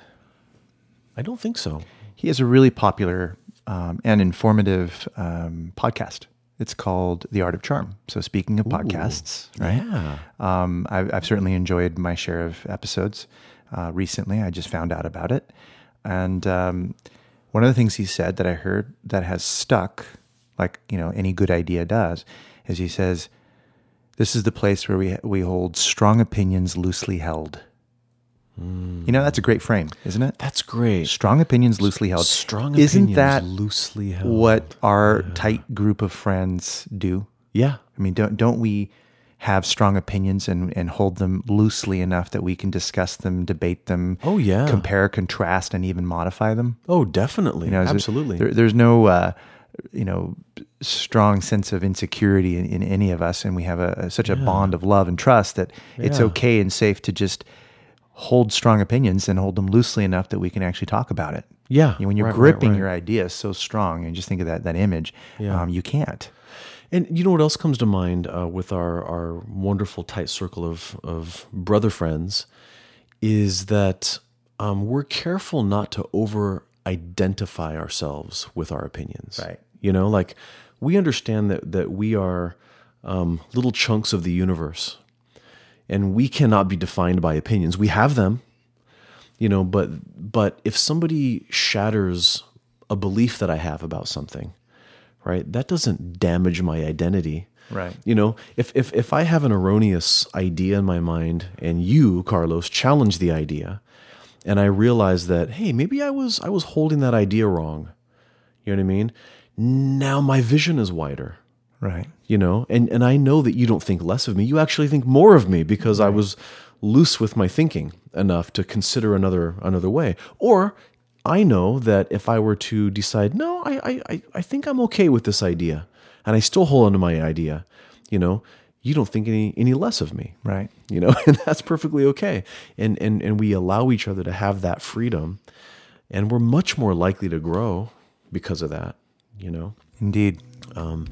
I don't think so. He has a really popular um, and informative um, podcast. It's called The Art of Charm. So, speaking of podcasts, right? Yeah. Um, I've, I've certainly enjoyed my share of episodes uh, recently. I just found out about it. And um, one of the things he said that I heard that has stuck, like, you know, any good idea does, is he says, This is the place where we, we hold strong opinions loosely held. You know, that's a great frame, isn't it? That's great. Strong opinions loosely held. Strong Isn't that loosely held. what our tight group of friends do? Yeah. I mean, don't don't we have strong opinions and, and hold them loosely enough that we can discuss them, debate them, Oh, yeah. compare, contrast, and even modify them? Oh, definitely. You know, Absolutely. there- there's no uh, you know strong sense of insecurity in, in any of us, and we have a, a- such a bond of love and trust that it's okay and safe to just hold strong opinions and hold them loosely enough that we can actually talk about it. Yeah, You know, when you're right, right, gripping right. your ideas so strong, and just think of that that image, Yeah. um, you can't. And you know what else comes to mind uh, with our, our wonderful tight circle of, of brother friends is that um, we're careful not to over identify ourselves with our opinions. Right. You know, like we understand that, that we are um, little chunks of the universe and we cannot be defined by opinions. We have them, you know, but but if somebody shatters a belief that I have about something, right? That doesn't damage my identity. Right. You know, if if if I have an erroneous idea in my mind and you, Carlos, challenge the idea and I realize that hey, maybe I was I was holding that idea wrong. You know what I mean? Now my vision is wider Right. you know and and i know that you don't think less of me you actually think more of me because i was loose with my thinking enough to consider another another way or i know that if i were to decide no i i I- i think i'm okay with this idea and i still hold on to my idea you know you don't think any any less of me Right. you know and that's perfectly okay and and and we allow each other to have that freedom and we're much more likely to grow because of that you know Indeed. Um,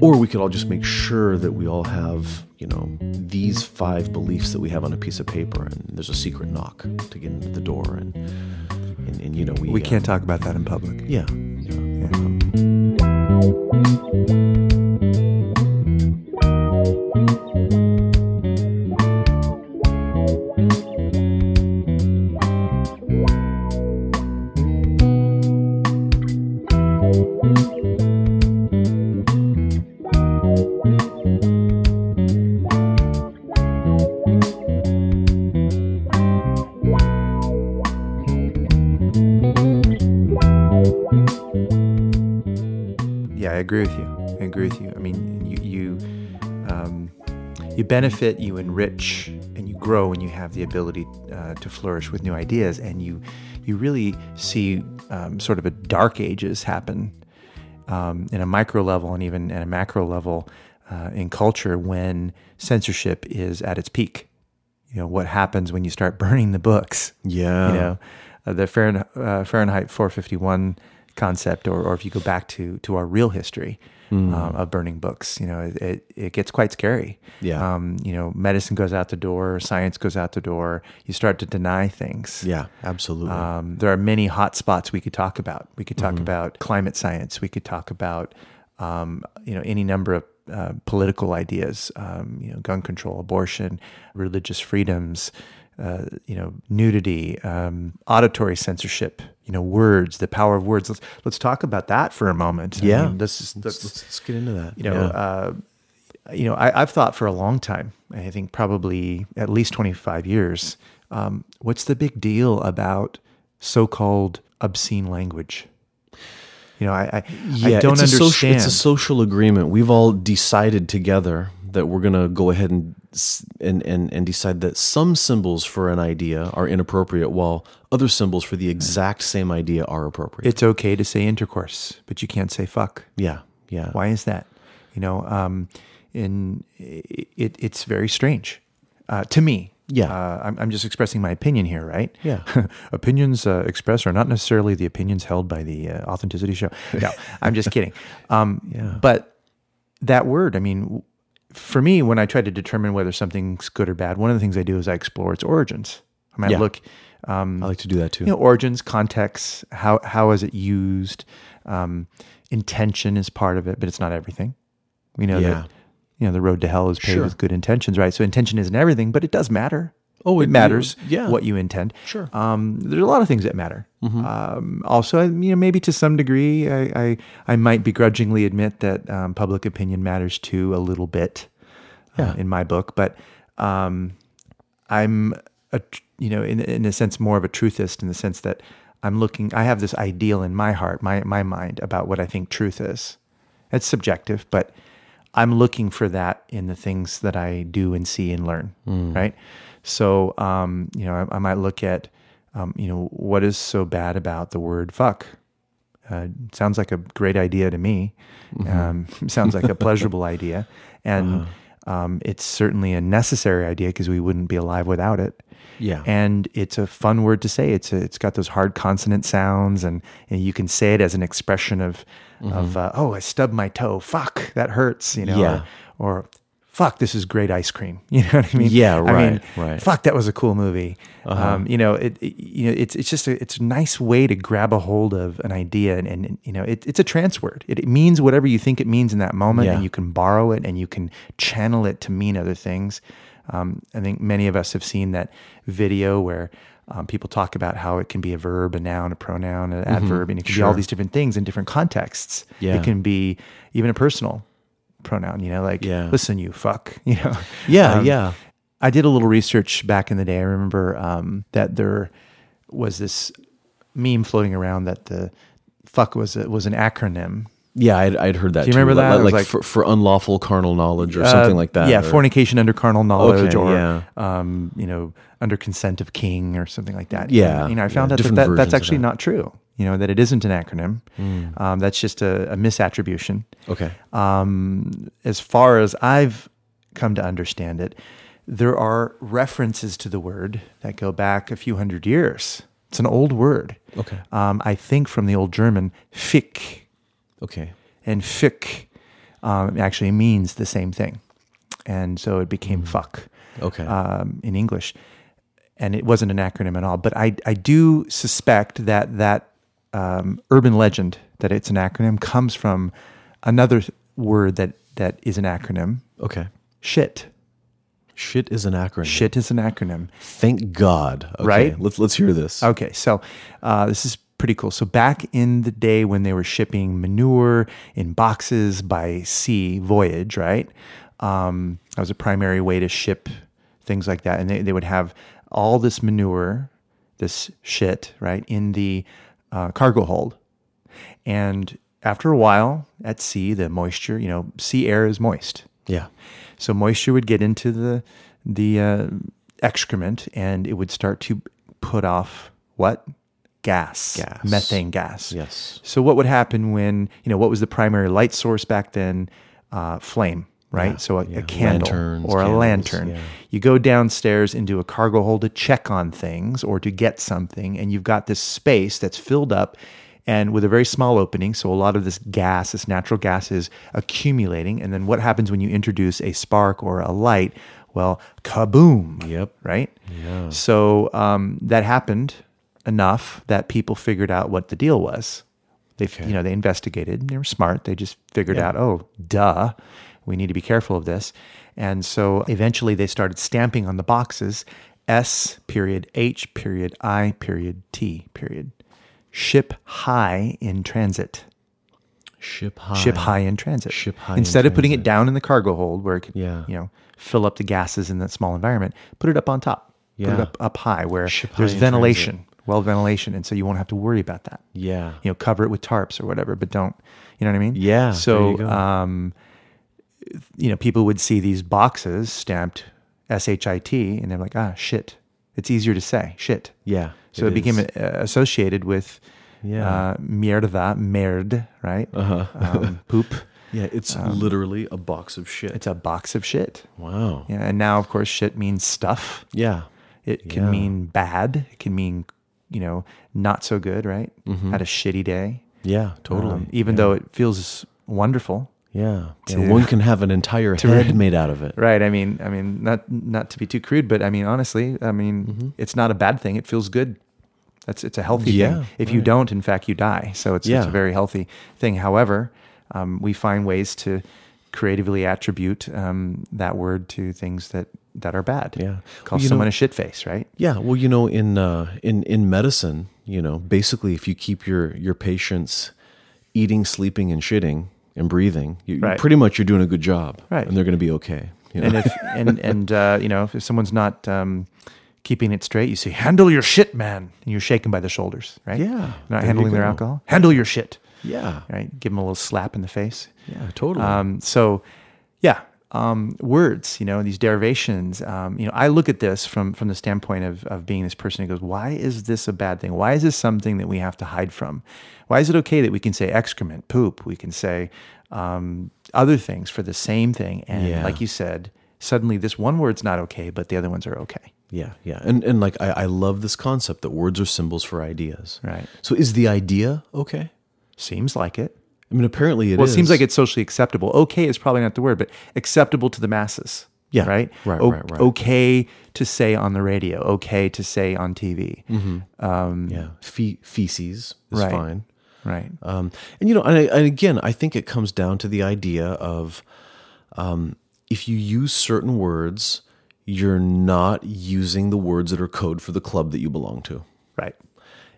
or we could all just make sure that we all have, you know, these five beliefs that we have on a piece of paper, and there's a secret knock to get into the door, and and, and you know we We uh, can't talk about that in public. yeah, yeah. yeah, benefit, you enrich, and you grow when you have the ability uh, to flourish with new ideas, and you you really see um, sort of a dark ages happen um, in a micro level and even at a macro level uh, in culture when censorship is at its peak. You know what happens when you start burning the books. Yeah. You know uh, the Fahrenheit, uh, Fahrenheit 451 concept, or, or if you go back to to our real history um, of burning books, you know it, it, it gets quite scary. Yeah. Um, you know, medicine goes out the door, science goes out the door. You start to deny things. Yeah, absolutely. Um, there are many hot spots we could talk about. We could talk about climate science. We could talk about um, you know any number of uh, political ideas. Um, you know, gun control, abortion, religious freedoms. Uh, you know, nudity, um, auditory censorship. You know, words, the power of words. Let's let's talk about that for a moment. I yeah. mean, this is let's, let's, let's get into that. you know, Yeah. uh, you know, I, I've thought for a long time. I think probably at least twenty five years. Um, what's the big deal about so called obscene language? You know, I I, I don't it's a understand. social, it's a social agreement. We've all decided together that we're going to go ahead and, and and and decide that some symbols for an idea are inappropriate, while other symbols for the exact same idea are appropriate. it's okay to say intercourse, but you can't say fuck. yeah, yeah. Why is that? You know, um, in it, it's very strange uh, to me. Yeah. uh, I'm, I'm just expressing my opinion here, right? Yeah. opinions uh, expressed are not necessarily the opinions held by the uh, Authenticity Show. No, I'm just kidding. Um, Yeah. But that word, I mean, for me, when I try to determine whether something's good or bad, one of the things I do is I explore its origins. I might Yeah. look I like to do that too. you know, origins, context, how how is it used? Um, intention is part of it, but it's not everything. We know Yeah. that you know the road to hell is paved Sure. with good intentions, right? So intention isn't everything, but it does matter. Oh, it, it- matters. yeah. what you intend. Sure. Um, there's a lot of things that matter. Um, also, you know, maybe to some degree, I I, I might begrudgingly admit that um, public opinion matters too a little bit. uh, Yeah. in my book, but um, I'm a you know in in a sense more of a truthist in the sense that I'm looking. I have this ideal in my heart, my my mind about what I think truth is. It's subjective, but I'm looking for that in the things that I do and see and learn. Right. So um, you know, I, I might look at um, you know what is so bad about the word fuck. Uh, sounds like a great idea to me. Um, sounds like a pleasurable idea, and um, it's certainly a necessary idea because we wouldn't be alive without it. Yeah. and it's a fun word to say. It's a, it's got those hard consonant sounds, and, and you can say it as an expression of of uh, oh, I stubbed my toe. Fuck, that hurts. You know, Yeah. or, or fuck, this is great ice cream. You know what I mean? Yeah, I mean, right, right. Uh-huh. Fuck, that was a cool movie. Um, you know, it, it- you know, it's it's just a it's a nice way to grab a hold of an idea, and, and you know, it, it's a trance word. It, it means whatever you think it means in that moment, Yeah. and you can borrow it and you can channel it to mean other things. Um, I think many of us have seen that video where. Um, people talk about how it can be a verb, a noun, a pronoun, an adverb, and it can be all Mm-hmm. These different things in different contexts. Yeah. It can be even a personal pronoun, you know, like, Yeah. listen, you fuck, you know. Yeah, Um, yeah. I did a little research back in the day. I remember um, that there was this meme floating around that the fuck was a, was an acronym. Yeah, I'd, I'd heard that. Do you too. remember Like- that? Was Like, like- for, for unlawful carnal knowledge or something Uh, like that. Yeah, or- fornication under carnal knowledge, Okay, or yeah. um, you know, under consent of king, or something like that. Yeah, And, you know, I yeah, found out that, that that's actually that. not true. You know, that it isn't an acronym. Hmm. Um, that's just a, a misattribution. Okay. um, as far as I've come to understand it, there are references to the word that go back a few hundred years. It's an old word. Okay. Um, I think from the old German, fick, Okay. and fick um, actually means the same thing. And so it became fuck Okay. um, in English. And it wasn't an acronym at all. But I, I do suspect that that um, urban legend that it's an acronym comes from another th- word that, that is an acronym okay. shit. Shit is an acronym. Shit is an acronym. Thank God. Okay, Right? Let's let's hear this. Okay, so uh, this is pretty cool. So back in the day when they were shipping manure in boxes by sea voyage, right? Um, that was a primary way to ship things like that, and they, they would have all this manure, this shit, right, in the uh, cargo hold, and after a while at sea, the moisture, you know, sea air is moist. Yeah. So moisture would get into the the uh, excrement, and it would start to put off what gas, Gas. methane gas. Yes. So what would happen when you know what was the primary light source back then? Uh, flame, right? Yeah, So a, yeah. a candle Lanterns, or a lantern. yeah. You go downstairs into a cargo hold to check on things or to get something, and you've got this space that's filled up. And with a very small opening, so a lot of this gas, this natural gas, is accumulating. And then what happens when you introduce a spark or a light? Well, kaboom! Yep. Right. Yeah. So um, that happened enough that people figured out what the deal was. They, f you know, they investigated. They were smart. They just figured Yeah. out, oh, duh, we need to be careful of this. And so eventually they started stamping on the boxes S period H period I period T period. Ship high in transit. Ship high. Ship high in transit. Ship high in Instead of putting it down in the cargo hold where it could, Yeah. you know, fill up the gases in that small environment, put it up on top. Put it Yeah. up, up high where Ship there's in ventilation, well ventilation, and so you won't have to worry about that. Yeah. You know, cover it with tarps or whatever, but don't. You know what I mean? Yeah, So, you um, you know, people would see these boxes stamped S H I T, and they're like, ah, shit. It's easier to say, shit. Yeah. So it, became uh, associated with Yeah. uh, mierda, merd, right? Uh-huh. Um, poop. Yeah, it's literally a box of shit. It's a box of shit. wow. Yeah, and now of course shit means stuff. Yeah. It can Yeah. mean bad. It can mean you know not so good. Right? Had a shitty day. Yeah, totally. Um, even Yeah. though it feels wonderful. Yeah. to- yeah. One can have an entire head made out of it. Right. I mean, I mean, not not to be too crude, but I mean, honestly, I mean, it's not a bad thing. It feels good. That's it's a healthy Yeah, thing. If you don't, in fact, you die. So it's, it's Yeah. a very healthy thing. However, um, we find ways to creatively attribute um, that word to things that that are bad. Yeah. Call Well, someone know- a shit face, right? Yeah, well, you know, in uh, in in medicine, you know, basically, if you keep your your patients eating, sleeping, and shitting and breathing, you, Right. pretty much you're doing a good job, Right. And they're going to be okay. You know? And if and and uh, you know if someone's not um, keeping it straight, you say, "Handle your shit, man," and you're shaken by the shoulders, right? Yeah, Not handling their alcohol. Handle your shit, yeah, right? Give them a little slap in the face. yeah, totally. Um, so, yeah, um, words, you know, these derivations. Um, you know, I look at this from from the standpoint of of being this person who goes, "Why is this a bad thing? Why is this something that we have to hide from? Why is it okay that we can say excrement, poop? We can say um, other things for the same thing, and Yeah. like you said, suddenly this one word's not okay, but the other ones are okay." yeah, yeah, and and like I, I love this concept that words are symbols for ideas. Right. So is the idea okay? Seems like it. I mean, apparently it well, it seems like it's socially acceptable. Okay is probably not the word, but acceptable to the masses. Yeah, Right? right, O- right, right. Okay to say on the radio. Okay to say on TV. Um, yeah, Fe- feces is Right. fine. Right. Um, and you know, and, I, and again, I think it comes down to the idea of um, if you use certain words, you're not using the words that are code for the club that you belong to. Right.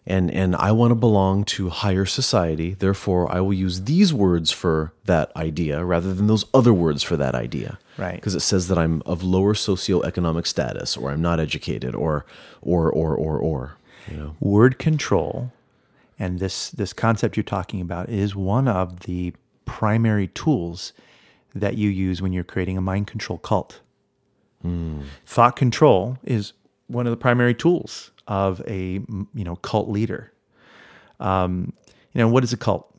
And and I want to belong to higher society, therefore I will use these words for that idea rather than those other words for that idea. Right. Because it says that I'm of lower socioeconomic status or I'm not educated or or or or or you know. Word control and this this concept you're talking about is one of the primary tools that you use when you're creating a mind control cult. Hmm. Thought control is one of the primary tools of a you know cult leader. Um, you know what is a cult?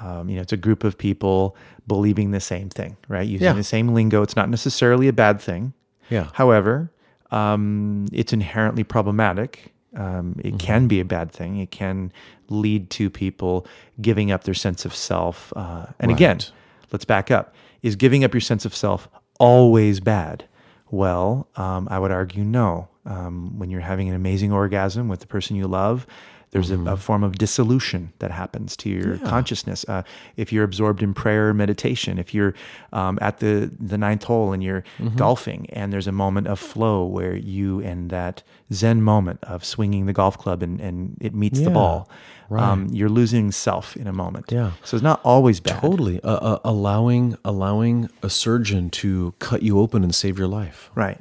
Um, you know, it's a group of people believing the same thing, right? Using Yeah. the same lingo. It's not necessarily a bad thing. Yeah. However, um, it's inherently problematic. Um, it can be a bad thing. It can lead to people giving up their sense of self. Uh, and again, let's back up. Is giving up your sense of self always bad? Well, um, I would argue no. Um, when you're having an amazing orgasm with the person you love, there's a, a form of dissolution that happens to your consciousness. Uh, if you're absorbed in prayer or meditation, if you're um, at the, the ninth hole and you're golfing and there's a moment of flow where you and that Zen moment of swinging the golf club and, and it meets the ball, right. um, you're losing self in a moment. Yeah. So it's not always bad. Totally, uh, uh, allowing allowing a surgeon to cut you open and save your life. Right.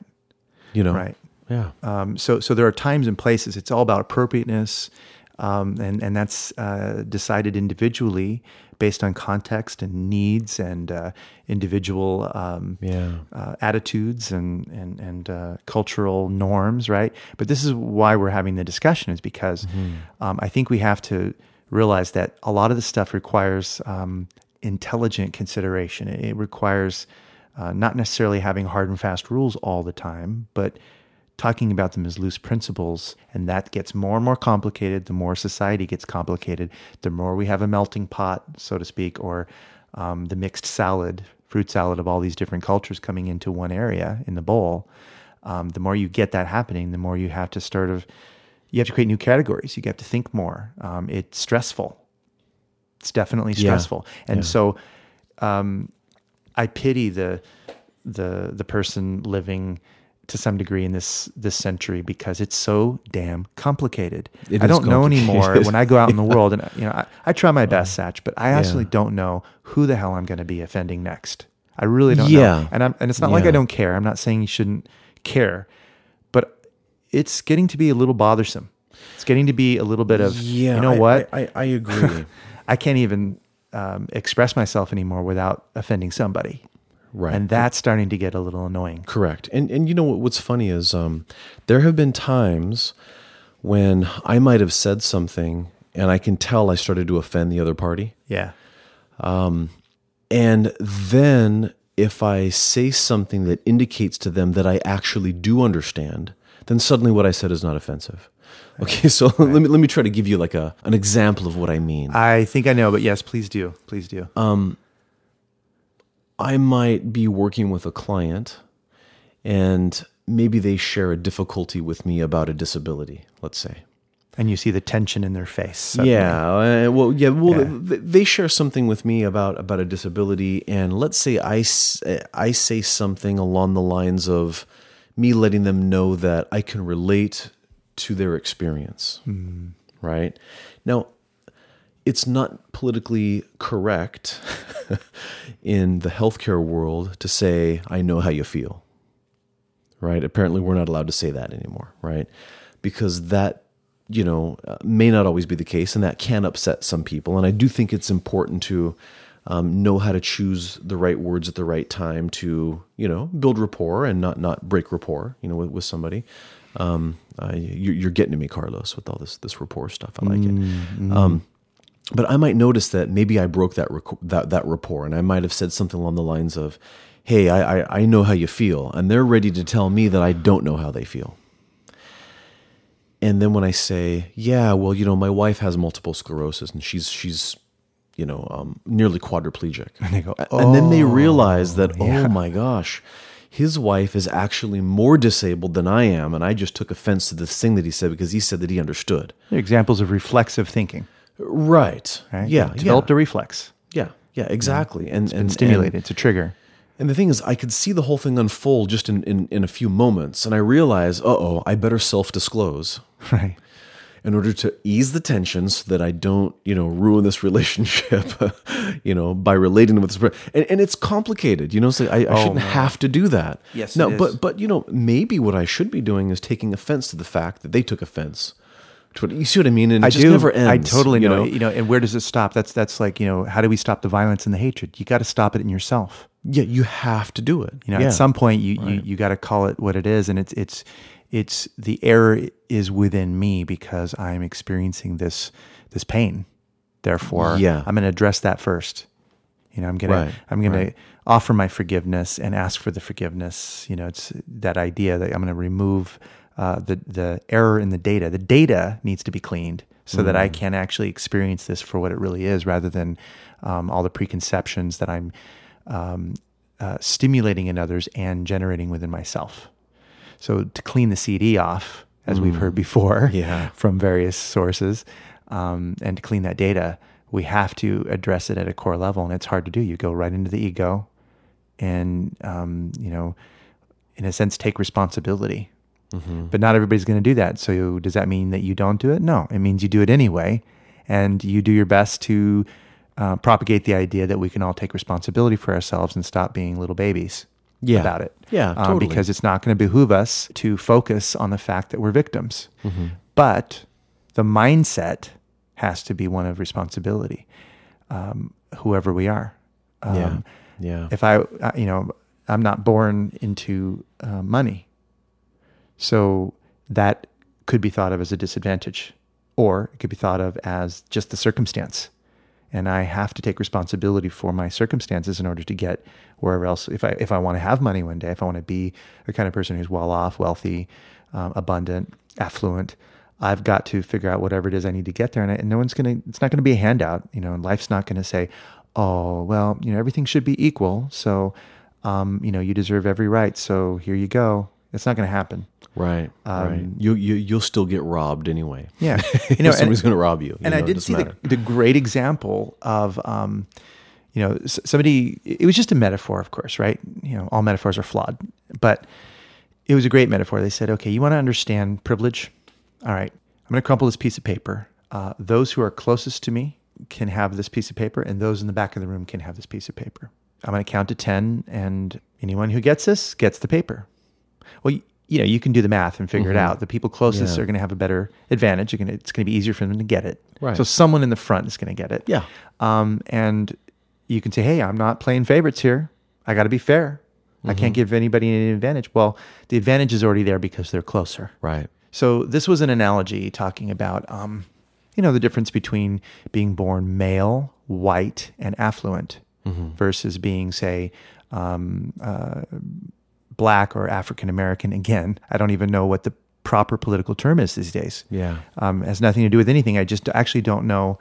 You know, Right. Yeah, Um, so, so there are times and places. It's all about appropriateness. um, and and that's uh, decided individually based on context and needs and uh, individual um, Yeah. uh, attitudes and and and uh, cultural norms, right? But this is why we're having the discussion is because um, I think we have to realize that a lot of this stuff requires um, intelligent consideration. It, it requires uh, not necessarily having hard and fast rules all the time, but talking about them as loose principles. And that gets more and more complicated. The more society gets complicated, the more we have a melting pot, so to speak, or um, the mixed salad, fruit salad of all these different cultures coming into one area in the bowl. Um, the more you get that happening, the more you have to sort of, you have to create new categories. You have to think more. Um, it's stressful. It's definitely Yeah. stressful. And so, um, I pity the the the person living to some degree in this this century because it's so damn complicated. It I don't know anymore when I go out in the world, and you know, I, I try my best, Satch, but I actually don't know who the hell I'm going to be offending next. I really don't Yeah. know, and I'm and it's not like I don't care. I'm not saying you shouldn't care, but it's getting to be a little bothersome. It's getting to be a little bit of Yeah. you know I- what I, I, I agree. I can't even um, express myself anymore without offending somebody. Right. And that's starting to get a little annoying. Correct. And and you know what, what's funny is um, there have been times when I might have said something and I can tell I started to offend the other party. Yeah. And then if I say something that indicates to them that I actually do understand, then suddenly what I said is not offensive. Okay, so let me let me try to give you like a an example of what I mean. I think I know, but yes, please do. Please do. I might be working with a client and maybe they share a difficulty with me about a disability, let's say. and you see the tension in their face. suddenly. Yeah, uh, well, yeah, well, Yeah. th- they share something with me about about a disability, and let's say I I say something along the lines of me letting them know that I can relate to their experience, right? Now, it's not politically correct in the healthcare world to say I know how you feel right? Apparently, we're not allowed to say that anymore, right? Because that, you know, uh, may not always be the case, and that can upset some people. And I do think it's important to um, know how to choose the right words at the right time to, you know, build rapport and not not break rapport, you know, with, with somebody. Um, uh, you, you're getting to me, Carlos, with all this this rapport stuff. I like it. Um, but I might notice that maybe I broke that rec- that that rapport, and I might have said something along the lines of, "Hey, I, I I know how you feel," and they're ready to tell me that I don't know how they feel. And then when I say, "Yeah, well, you know, my wife has multiple sclerosis, and she's she's, you know, um, nearly quadriplegic," and they go, and then they realize that, oh my gosh. His wife is actually more disabled than I am, and I just took offense to this thing that he said because he said that he understood. They're examples of reflexive thinking. Right. Right? Yeah. You've developed yeah. a reflex. Yeah, yeah, exactly. And It's been and stimulated. it's a trigger. And, and the thing is, I could see the whole thing unfold just in, in, in a few moments, and I realize, uh oh, I better self disclose Right. in order to ease the tension so that I don't, you know, ruin this relationship, you know, by relating with this person. And, and it's complicated, you know, so I, I shouldn't have to do that. Yes, No, but but you know, maybe what I should be doing is taking offense to the fact that they took offense. What- You see what I mean? And it I just do. never ends. I totally you know. You know, and where does it stop? That's that's like you know, how do we stop the violence and the hatred? You got to stop it in yourself. Yeah, you have to do it. You know, yeah. at some point, you you, you got to call it what it is, and it's it's it's the error is within me because I'm experiencing this this pain. Therefore, Yeah. I'm going to address that first. You know, I'm gonna Right, I'm gonna right. offer my forgiveness and ask for the forgiveness. You know, it's that idea that I'm going to remove uh, the the error in the data. The data needs to be cleaned so that Mm. I can actually experience this for what it really is, rather than um, all the preconceptions that I'm um, uh, stimulating in others and generating within myself. So to clean the CD off, as we've heard before, Mm. Yeah. from various sources, um, and to clean that data, we have to address it at a core level, and it's hard to do. You go right into the ego, and um, you know, in a sense, take responsibility. But not everybody's going to do that. So does that mean that you don't do it? No, it means you do it anyway, and you do your best to uh, propagate the idea that we can all take responsibility for ourselves and stop being little babies Yeah. about it. Yeah, Um, totally. because it's not going to behoove us to focus on the fact that we're victims. Mm-hmm. But the mindset has to be one of responsibility, um, whoever we are. Um, yeah. Yeah. If I, uh, you know, I'm not born into uh, money, so that could be thought of as a disadvantage, or it could be thought of as just the circumstance. And I have to take responsibility for my circumstances in order to get wherever else. If I if I want to have money one day, if I want to be the kind of person who's well off, wealthy, um, abundant, affluent, I've got to figure out whatever it is I need to get there. And, I, and no one's gonna. It's not gonna be a handout. You know, and life's not gonna say, "Oh, well, you know, everything should be equal." So, um, you know, you deserve every right. So here you go. It's not gonna happen. Right. Um, right. You you you'll still get robbed anyway. Yeah, you know, somebody's going to rob you. you and I know, it did see the, the great example of, um, you know, somebody. It was just a metaphor, of course, right? You know, all metaphors are flawed, but it was a great metaphor. They said, "Okay, you want to understand privilege? All right, I'm going to crumple this piece of paper. Uh, those who are closest to me can have this piece of paper, and those in the back of the room can have this piece of paper. I'm going to count to ten, and anyone who gets this gets the paper. Well, you, know, you can do the math and figure it out. The people closest Mm-hmm. Yeah. are going to have a better advantage. Gonna, it's going to be easier for them to get it. Right. So someone in the front is going to get it. Yeah. Um, and you can say, hey, I'm not playing favorites here. I got to be fair. I Mm-hmm. can't give anybody an advantage. Well, the advantage is already there because they're closer. Right. So this was an analogy talking about, um, you know, the difference between being born male, white, and affluent versus being, say, um, uh, black or African American. Again, I don't even know what the proper political term is these days. Yeah. Um, it has nothing to do with anything. I just actually don't know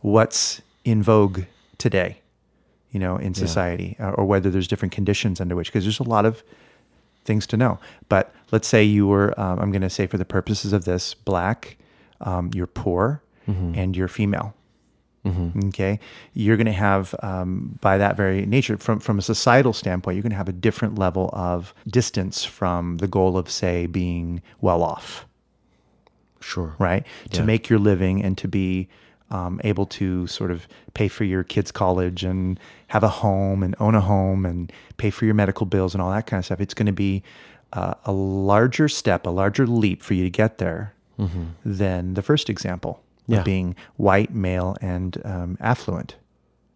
what's in vogue today, you know, in society, uh, or whether there's different conditions under which, because there's a lot of things to know. But let's say you were, um, I'm going to say for the purposes of this, black, um, you're poor, and you're female. Okay, you're going to have, um, by that very nature, from from a societal standpoint, you're going to have a different level of distance from the goal of, say, being well off Sure. right? To make your living and to be um, able to sort of pay for your kids' college and have a home and own a home and pay for your medical bills and all that kind of stuff. It's going to be uh, a larger step, a larger leap for you to get there than the first example Yeah. of being white, male, and um, affluent.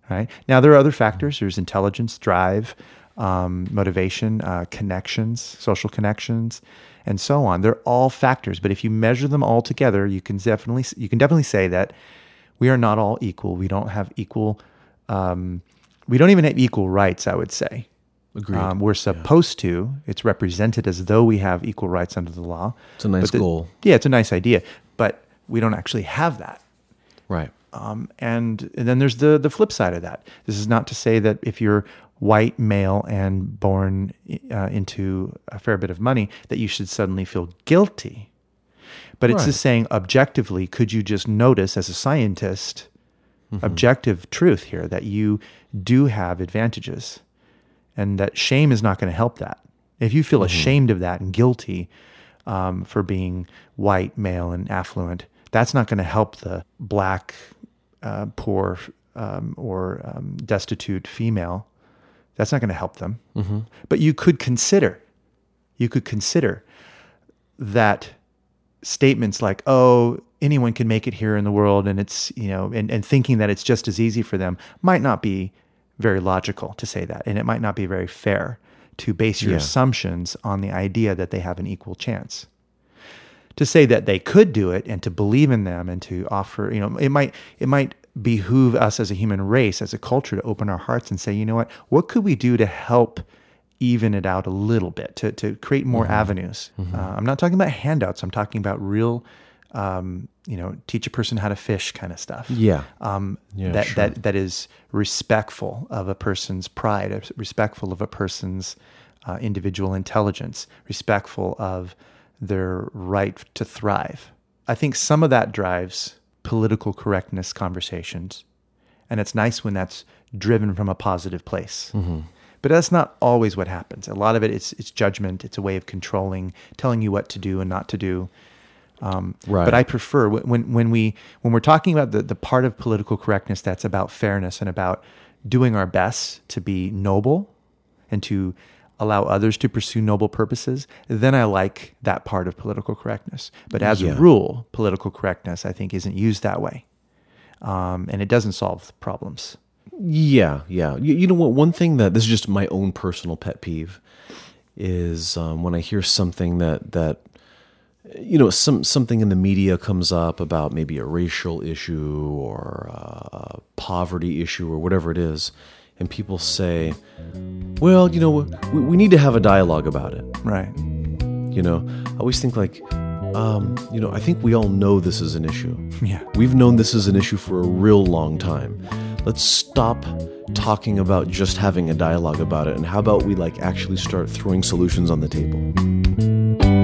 Right now, there are other factors. There's intelligence, drive, um, motivation, uh, connections, social connections, and so on. They're all factors, but if you measure them all together, you can definitely you can definitely say that we are not all equal. We don't have equal. Um, we don't even have equal rights. I would say. Agreed. Um, we're supposed to. It's represented as though we have equal rights under the law. It's a nice the- goal. Yeah, it's a nice idea, but we don't actually have that. Right. Um, and, and then there's the the flip side of that. This is not to say that if you're white, male, and born uh, into a fair bit of money, that you should suddenly feel guilty. But it's Right. just saying objectively, could you just notice as a scientist, objective truth here that you do have advantages, and that shame is not going to help that. If you feel ashamed of that and guilty um, for being white, male, and affluent, that's not going to help the black, uh, poor, um, or um, destitute female. That's not going to help them. But you could consider, you could consider that statements like, "Oh, anyone can make it here in the world," and it's you know, and, and thinking that it's just as easy for them might not be very logical to say that, and it might not be very fair to base your Yeah. assumptions on the idea that they have an equal chance. To say that they could do it and to believe in them and to offer, you know, it might it might behoove us as a human race, as a culture, to open our hearts and say, you know what, what could we do to help even it out a little bit, to to create more avenues? Uh, I'm not talking about handouts. I'm talking about real, um, you know, teach a person how to fish kind of stuff Yeah. um, Yeah, that sure. that that is respectful of a person's pride, uh, respectful of a person's uh, individual intelligence, respectful of their right to thrive. I think some of that drives political correctness conversations, and it's nice when that's driven from a positive place. Mm-hmm. But that's not always what happens. A lot of it, it's it's judgment. It's a way of controlling, telling you what to do and not to do. Um, Right. But I prefer when when we when we're talking about the the part of political correctness that's about fairness and about doing our best to be noble and to allow others to pursue noble purposes, then I like that part of political correctness. But as Yeah. a rule, political correctness, I think, isn't used that way. Um, and it doesn't solve problems. Yeah, yeah. You, you know what? One thing that this is just my own personal pet peeve is um, when I hear something that that you know some something in the media comes up about maybe a racial issue or a poverty issue or whatever it is, and people say, "Well, you know, we, we need to have a dialogue about it." Right. You know, I always think like, um, you know, I think we all know this is an issue. Yeah. We've known this is an issue for a real long time. Let's stop talking about just having a dialogue about it and how about we like actually start throwing solutions on the table.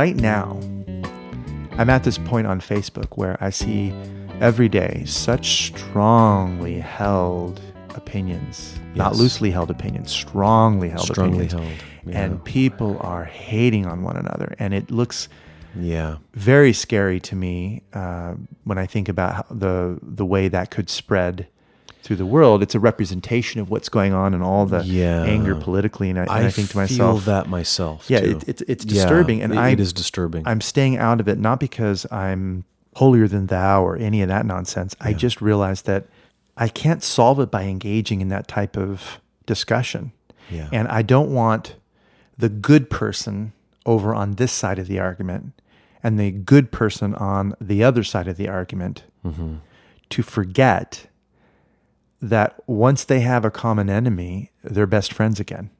Right now, I'm at this point on Facebook where I see every day such strongly held opinions, not loosely held opinions, strongly held Strongly opinions. held. Yeah. And people are hating on one another. And it looks Yeah. very scary to me uh, when I think about how the, the way that could spread through the world. It's a representation of what's going on and all the Yeah. anger politically. And I, and I think to feel myself, that myself. Yeah, too. it- it's- it's Yeah, disturbing, and it- I- it is disturbing. I'm staying out of it not because I'm holier than thou or any of that nonsense. I just realized that I can't solve it by engaging in that type of discussion. Yeah. And I don't want the good person over on this side of the argument and the good person on the other side of the argument Mm-hmm. to forget that once they have a common enemy, they're best friends again.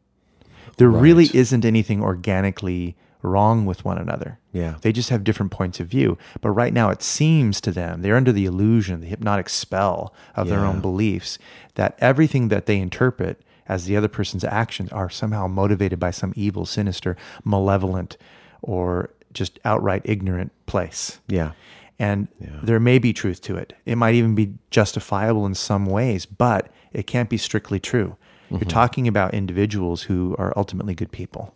There really isn't anything organically wrong with one another. Yeah. They just have different points of view. But right now, it seems to them, they're under the illusion, the hypnotic spell of their own beliefs, that everything that they interpret as the other person's actions are somehow motivated by some evil, sinister, malevolent, or just outright ignorant place. yeah. And Yeah. there may be truth to it. It might even be justifiable in some ways, but it can't be strictly true. Mm-hmm. You're talking about individuals who are ultimately good people,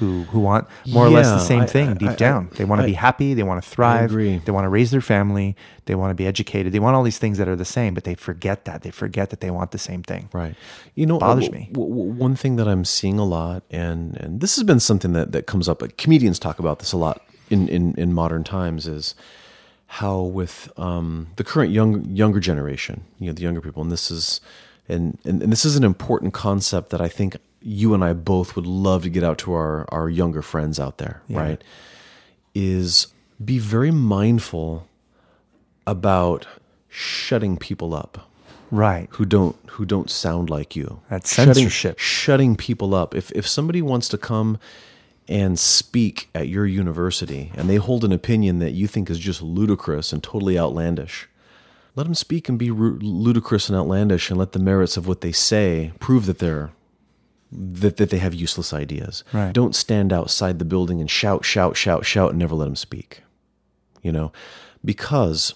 who who want more or less the same I- thing I- deep I- down. They want to be happy. They want to thrive. They want to raise their family. They want to be educated. They want all these things that are the same, but they forget that. They forget that they want the same thing. Right. You know, Bothers uh, me. w- w- one thing that I'm seeing a lot, and and this has been something that that comes up. Comedians talk about this a lot in in, in modern times. Is how with um, the current young younger generation, you know, the younger people, and this is and, and and this is an important concept that I think you and I both would love to get out to our our younger friends out there. Right. Is be very mindful about shutting people up Right. who don't who don't sound like you. That's Shutting- censorship. Shutting people up. If if somebody wants to come and speak at your university and they hold an opinion that you think is just ludicrous and totally outlandish, let them speak and be ludicrous and outlandish and let the merits of what they say prove that they're that, that they have useless ideas. Right. Don't stand outside the building and shout, shout, shout, shout, and never let them speak. You know, because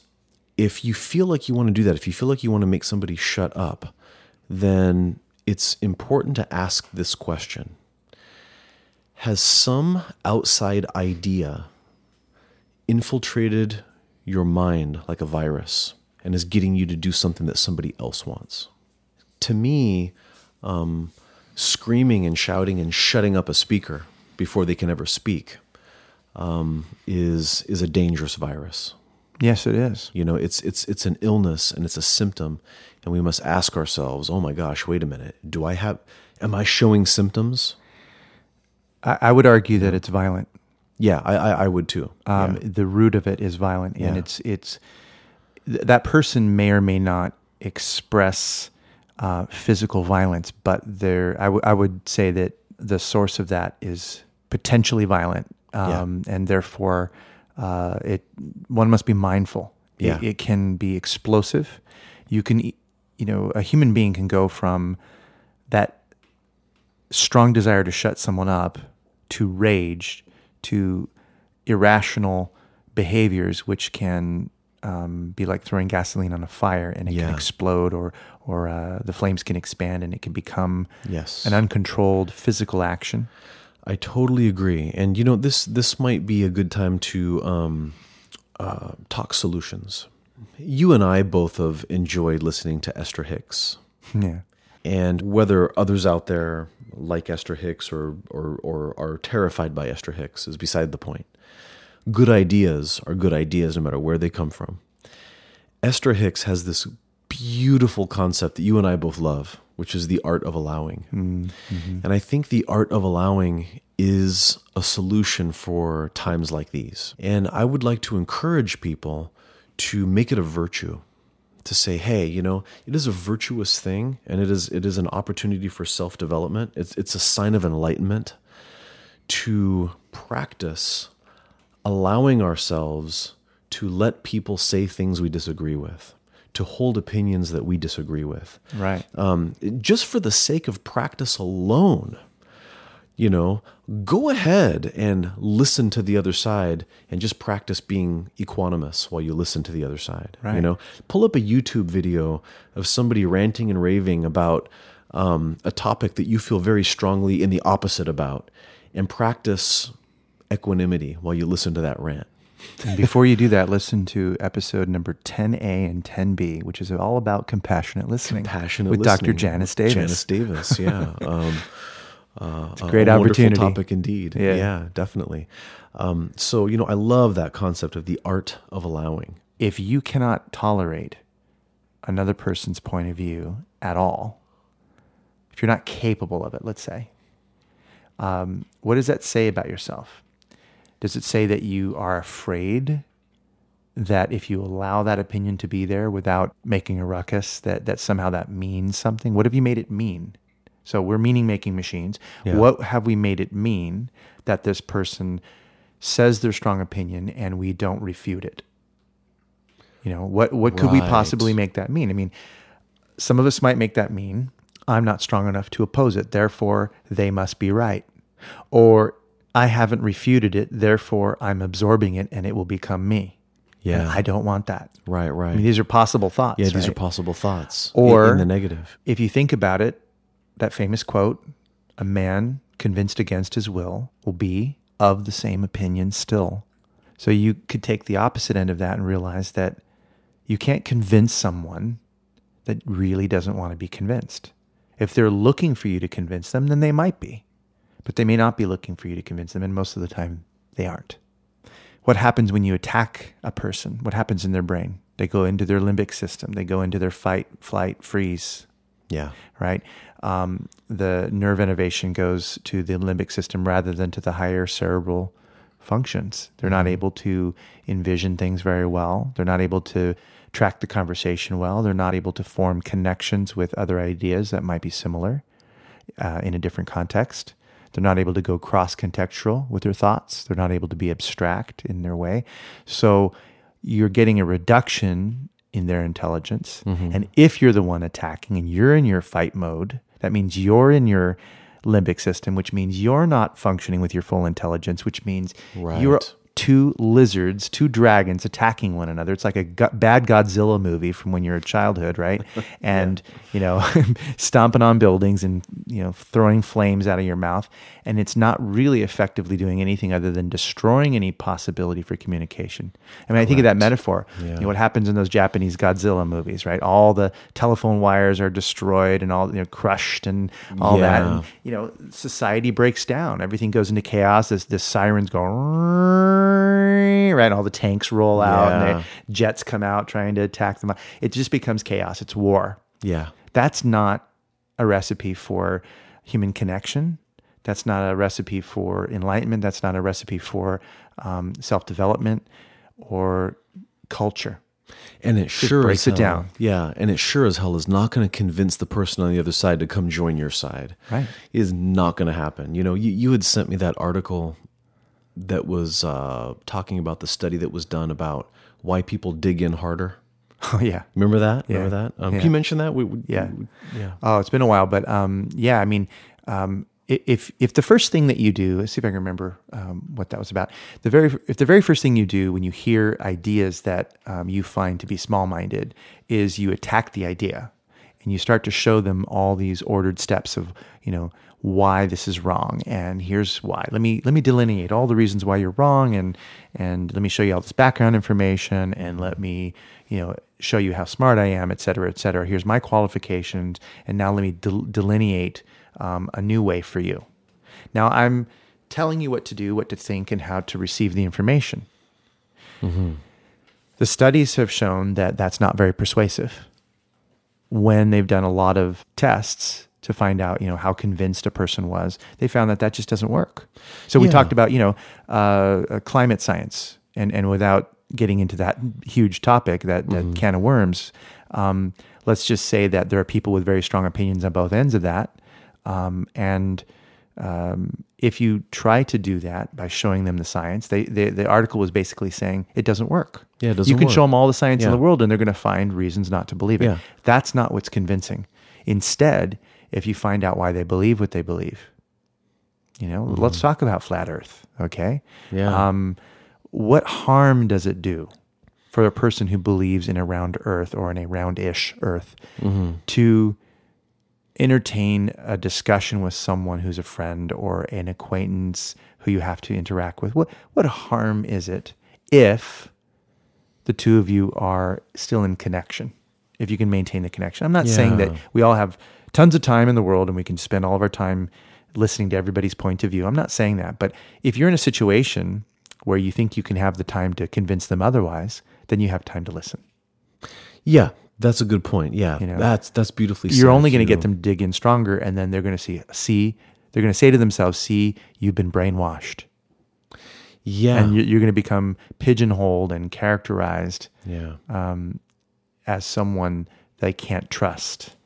if you feel like you want to do that, if you feel like you want to make somebody shut up, then it's important to ask this question Has some outside idea infiltrated your mind like a virus and is getting you to do something that somebody else wants? To me, um, screaming and shouting and shutting up a speaker before they can ever speak um, is is a dangerous virus. Yes, it is. You know, it's it's it's an illness and it's a symptom, and we must ask ourselves, "Oh my gosh, wait a minute. Do I have? Am I showing symptoms?" I, I would argue that it's violent. Yeah, I I, I would too. Um, yeah. The root of it is violent, and Yeah. it's it's th- that person may or may not express uh, physical violence, but there I, w- I would say that the source of that is potentially violent, Yeah. um, and therefore uh, it one must be mindful. It- Yeah. it, can be explosive. You can, you know, a human being can go from that strong desire to shut someone up, to rage, to irrational behaviors, which can um, be like throwing gasoline on a fire and it Yeah. can explode, or or uh, the flames can expand and it can become Yes. an uncontrolled physical action. I totally agree. And you know, this this might be a good time to um, uh, talk solutions. You and I both have enjoyed listening to Esther Hicks, Yeah. and whether others out there like Esther Hicks or or or are terrified by Esther Hicks is beside the point. Good ideas are good ideas, no matter where they come from. Esther Hicks has this beautiful concept that you and I both love, which is the art of allowing. Mm, mm-hmm. And I think the art of allowing is a solution for times like these. And I would like to encourage people to make it a virtue to say, hey, you know, it is a virtuous thing and it is it is an opportunity for self-development. It's it's a sign of enlightenment to practice allowing ourselves to let people say things we disagree with, to hold opinions that we disagree with Right. um, just for the sake of practice alone, you know, go ahead and listen to the other side and just practice being equanimous while you listen to the other side. You know, pull up a YouTube video of somebody ranting and raving about um, a topic that you feel very strongly in the opposite about and practice equanimity while you listen to that rant. And before you do that, listen to episode number 10A and 10B, which is all about compassionate listening. Passionate with listening. Dr. Janice Davis. Janice Davis, yeah. Um, uh, a great wonderful opportunity. topic indeed. Yeah. Yeah, definitely. Um, so you know, I love that concept of the art of allowing. If you cannot tolerate another person's point of view at all, if you're not capable of it, let's say, um, what does that say about yourself? Does it say that you are afraid that if you allow that opinion to be there without making a ruckus, that, that somehow that means something? What have you made it mean? So we're meaning making machines. Yeah. What have we made it mean that this person says their strong opinion and we don't refute it? You know, what what could we possibly make that mean? I mean, some of us might make that mean I'm not strong enough to oppose it, therefore they must be right. Or I haven't refuted it, therefore I'm absorbing it and it will become me. And Yeah. I don't want that. Right, right. I mean, these are possible thoughts. yeah, these are possible thoughts. in- Or in the negative. If you think about it, that famous quote, a man convinced against his will will be of the same opinion still. So you could take the opposite end of that and realize that you can't convince someone that really doesn't want to be convinced. If they're looking for you to convince them, then they might be. But they may not be looking for you to convince them, and most of the time they aren't. What happens when you attack a person? What happens in their brain? They go into their limbic system, they go into their fight, flight, freeze, Yeah. right? Um, the nerve innervation goes to the limbic system rather than to the higher cerebral functions. They're not able to envision things very well. They're not able to track the conversation well. They're not able to form connections with other ideas that might be similar uh, in a different context. They're not able to go cross contextual with their thoughts. They're not able to be abstract in their way. So you're getting a reduction in their intelligence. And if you're the one attacking and you're in your fight mode, that means you're in your limbic system, which means you're not functioning with your full intelligence, which means right. you're. Two lizards, two dragons attacking one another. It's like a go- bad Godzilla movie from when you're a childhood, right? And you know, stomping on buildings and you know throwing flames out of your mouth, and it's not really effectively doing anything other than destroying any possibility for communication. I mean, I think of that metaphor. You know, what happens in those Japanese Godzilla movies, right? All the telephone wires are destroyed and all you know crushed and all that. And, you know, society breaks down. Everything goes into chaos. This, this sirens go right. All the tanks roll out and Yeah. the jets come out trying to attack them. It just becomes chaos. It's war. Yeah. That's not a recipe for human connection. That's not a recipe for enlightenment. That's not a recipe for um, self development or culture. And it sure breaks as it down. Yeah, and it sure as hell is not going to convince the person on the other side to come join your side. Right. It is not going to happen. You know, you, you had sent me that article that was uh, talking about the study that was done about why people dig in harder. Oh, yeah. Remember that? Yeah. Remember that? Um, Yeah. Can you mention that? We, we, Yeah. we- yeah. Oh, it's been a while, but um, yeah, I mean, um, if if the first thing that you do, let's see if I can remember um, what that was about. The very if the very first thing you do when you hear ideas that um, you find to be small minded is you attack the idea, and you start to show them all these ordered steps of you know why this is wrong and here's why. Let me let me delineate all the reasons why you're wrong and and let me show you all this background information and let me you know show you how smart i am et cetera et cetera. Here's my qualifications and now let me del- delineate um, a new way for you. Now i'm telling you what to do what to think and how to receive the information. The studies have shown that that's not very persuasive. When they've done a lot of tests to find out, you know, how convinced a person was, they found that that just doesn't work. So we talked about, you know, uh, uh, climate science, and and without getting into that huge topic, that that can of worms, um, let's just say that there are people with very strong opinions on both ends of that, um, and um, if you try to do that by showing them the science, they, they the article was basically saying it doesn't work. Yeah, it doesn't You can work. show them all the science in the world, and they're going to find reasons not to believe it. Yeah. That's not what's convincing. Instead, if you find out why they believe what they believe, you know, let's talk about flat Earth. Okay. Mm-hmm. Yeah. Um, what harm does it do for a person who believes in a round Earth or in a round-ish Earth Mm-hmm. to entertain a discussion with someone who's a friend or an acquaintance who you have to interact with? What what harm is it if the two of you are still in connection? If you can maintain the connection. I'm not saying that we all have tons of time in the world and we can spend all of our time listening to everybody's point of view. I'm not saying that. But if you're in a situation where you think you can have the time to convince them otherwise, then you have time to listen. Yeah, that's a good point. Yeah, You know, that's that's beautifully. you're said, only going to you get them to dig in stronger and then they're going to see see they're going to say to themselves see you've been brainwashed Yeah, and you- you're going to become pigeonholed and characterized yeah, um, as someone they can't trust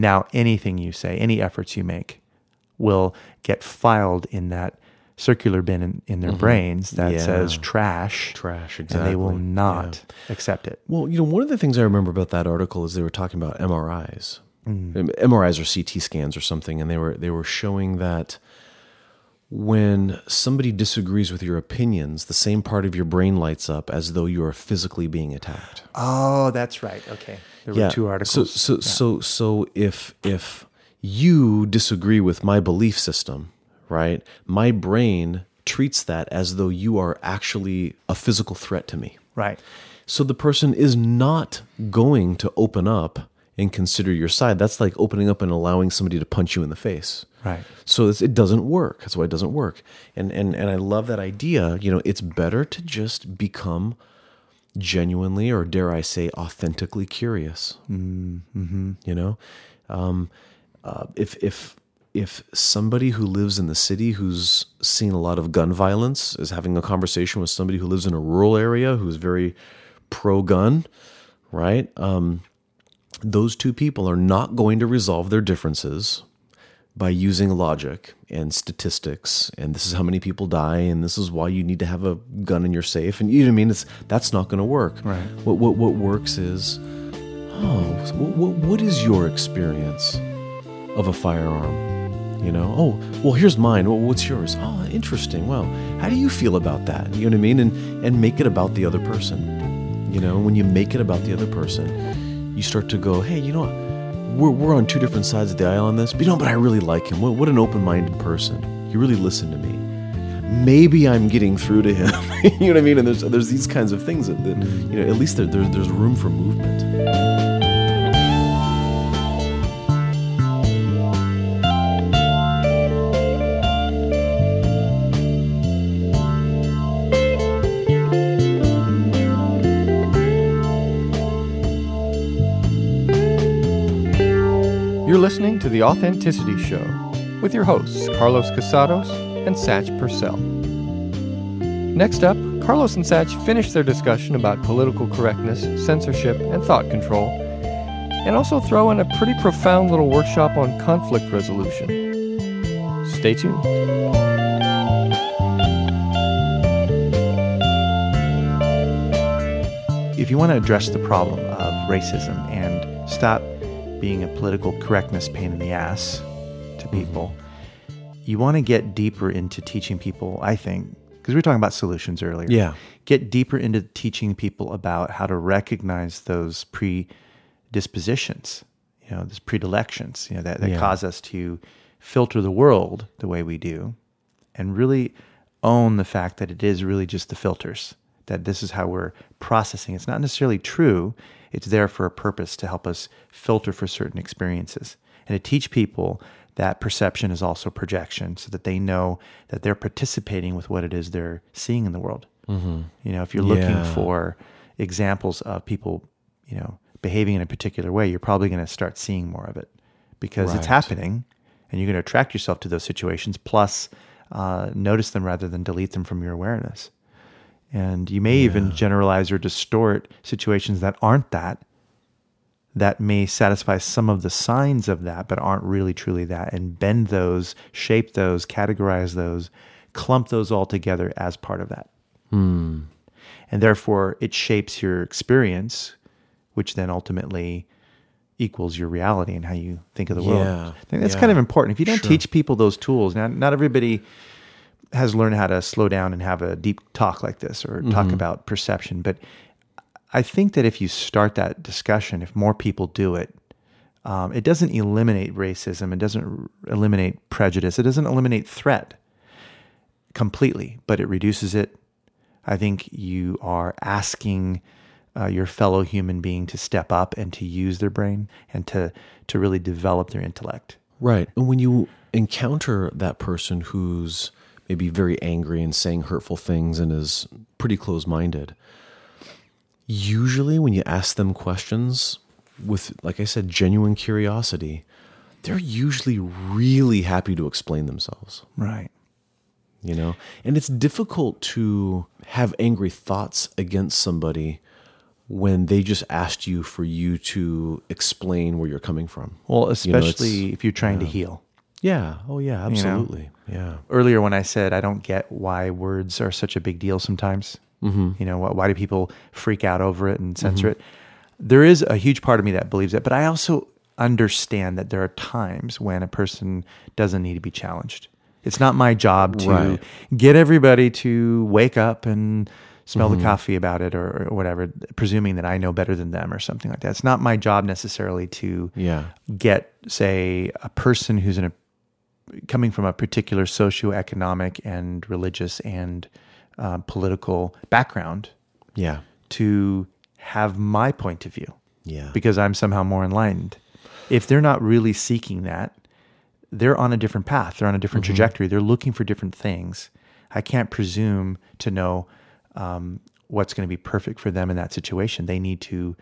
now anything you say any efforts you make will get filed in that circular bin in, in their brains that Yeah. says trash trash. and Exactly. they will Yeah. not accept it Well, you know, one of the things I remember about that article is they were talking about MRIs, Um, MRIs or CT scans or something, and they were they were showing that when somebody disagrees with your opinions, the same part of your brain lights up as though you are physically being attacked. oh that's right okay there were two articles So so so so if if you disagree with my belief system, right? My brain treats that as though you are actually a physical threat to me. right So the person is not going to open up and consider your side. That's like opening up and allowing somebody to punch you in the face. right So it's, it doesn't work. That's why it doesn't work. And and and I love that idea. You know, it's better to just become genuinely, or dare I say, authentically curious. Mm-hmm. You know, um, uh, if if if somebody who lives in the city who's seen a lot of gun violence is having a conversation with somebody who lives in a rural area who's very pro gun, right? Um, those two people are not going to resolve their differences by using logic and statistics and this is how many people die and this is why you need to have a gun in your safe. And you know what I mean? It's that's not going to work. Right. what what what works is oh what, what what is your experience of a firearm? You know? Oh well here's mine. Well, what's yours? Oh interesting. Well how do you feel about that? You know what I mean? And and make it about the other person. You know when you make it about the other person you start to go hey you know what we're, we're on two different sides of the aisle on this, but you know, but I really like him. What, what an open minded person. He really listened to me. Maybe I'm getting through to him. you know what I mean? And there's there's these kinds of things that, that mm. you know, at least there, there, there's room for movement. You're listening to The Authenticity Show with your hosts, Carlos Casados and Satch Purcell. Next up, Carlos and Satch finish their discussion about political correctness, censorship, and thought control, and also throw in a pretty profound little workshop on conflict resolution. Stay tuned. if you want to address the problem of racism and stop being a political correctness pain in the ass to mm-hmm. people, you want to get deeper into teaching people, I think, because we were talking about solutions earlier. Yeah. Get deeper into teaching people about how to recognize those predispositions, you know, those predilections, you know, that, that Yeah. cause us to filter the world the way we do and really own the fact that it is really just the filters, that this is how we're processing. It's not necessarily true, it's there for a purpose to help us filter for certain experiences and to teach people that perception is also projection so that they know that they're participating with what it is they're seeing in the world. Mm-hmm. You know, if you're looking Yeah. for examples of people, you know, behaving in a particular way, you're probably going to start seeing more of it because it's happening and you're going to attract yourself to those situations. Plus, uh, notice them rather than delete them from your awareness. And you may even generalize or distort situations that aren't that, that may satisfy some of the signs of that, but aren't really truly that, and bend those, shape those, categorize those, clump those all together as part of that. Hmm. And therefore, it shapes your experience, which then ultimately equals your reality and how you think of the world. Yeah, I think that's yeah. kind of important. If you don't Sure. teach people those tools, now not everybody has learned how to slow down and have a deep talk like this or Mm-hmm. talk about perception. But I think that if you start that discussion, if more people do it, um, it doesn't eliminate racism. It doesn't r- eliminate prejudice. It doesn't eliminate threat completely, but it reduces it. I think you are asking uh, your fellow human being to step up and to use their brain and to to really develop their intellect. Right. And when you encounter that person who's maybe very angry and saying hurtful things and is pretty close minded, usually when you ask them questions with, like I said, genuine curiosity, they're usually really happy to explain themselves, Right. you know? And it's difficult to have angry thoughts against somebody when they just asked you for you to explain where you're coming from. Well, You know, especially if you're trying to heal. Yeah. Oh, yeah. You know? Absolutely. Yeah. earlier when I said I don't get why words are such a big deal sometimes. Mm-hmm. You know, why, why do people freak out over it and censor it? There is a huge part of me that believes that, but I also understand that there are times when a person doesn't need to be challenged. It's not my job to Right. get everybody to wake up and smell the coffee about it or, or whatever, presuming that I know better than them or something like that. It's not my job necessarily to Yeah. get, say, a person who's in a coming from a particular socioeconomic and religious and uh, political background Yeah. to have my point of view Yeah. because I'm somehow more enlightened. If they're not really seeking that, they're on a different path. They're on a different trajectory. They're looking for different things. I can't presume to know um, what's going to be perfect for them in that situation. They need to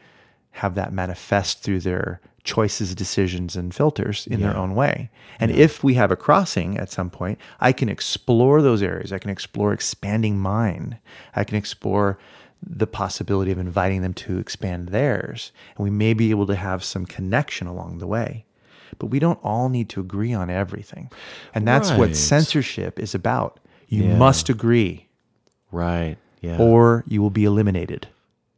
have that manifest through their choices, decisions, and filters in their own way. And if we have a crossing at some point, I can explore those areas. I can explore expanding mine. I can explore the possibility of inviting them to expand theirs. And we may be able to have some connection along the way. But we don't all need to agree on everything. And that's what censorship is about. You Yeah. must agree, Right. Yeah. or you will be eliminated.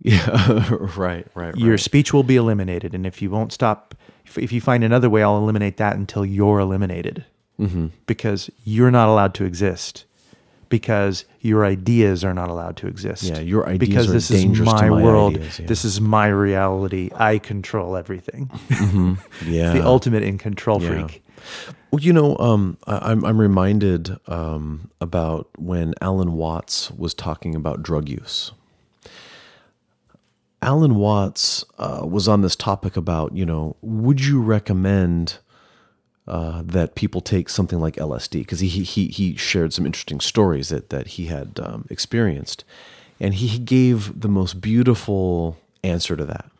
Yeah. right. Right. Your speech will be eliminated. And if you won't stop, if, if you find another way, I'll eliminate that until you're eliminated. Mm-hmm. Because you're not allowed to exist. Because your ideas are not allowed to exist. Yeah, your ideas because are this dangerous is to my, my world. ideas, yeah. This is my reality. I control everything. yeah. the ultimate in control Yeah. freak. Well, you know, um, I, I'm I'm reminded um, about when Alan Watts was talking about drug use. Alan Watts uh, was on this topic about, you know, would you recommend uh, that people take something like LSD? Because he, he he shared some interesting stories that that he had um, experienced, and he gave the most beautiful answer to that.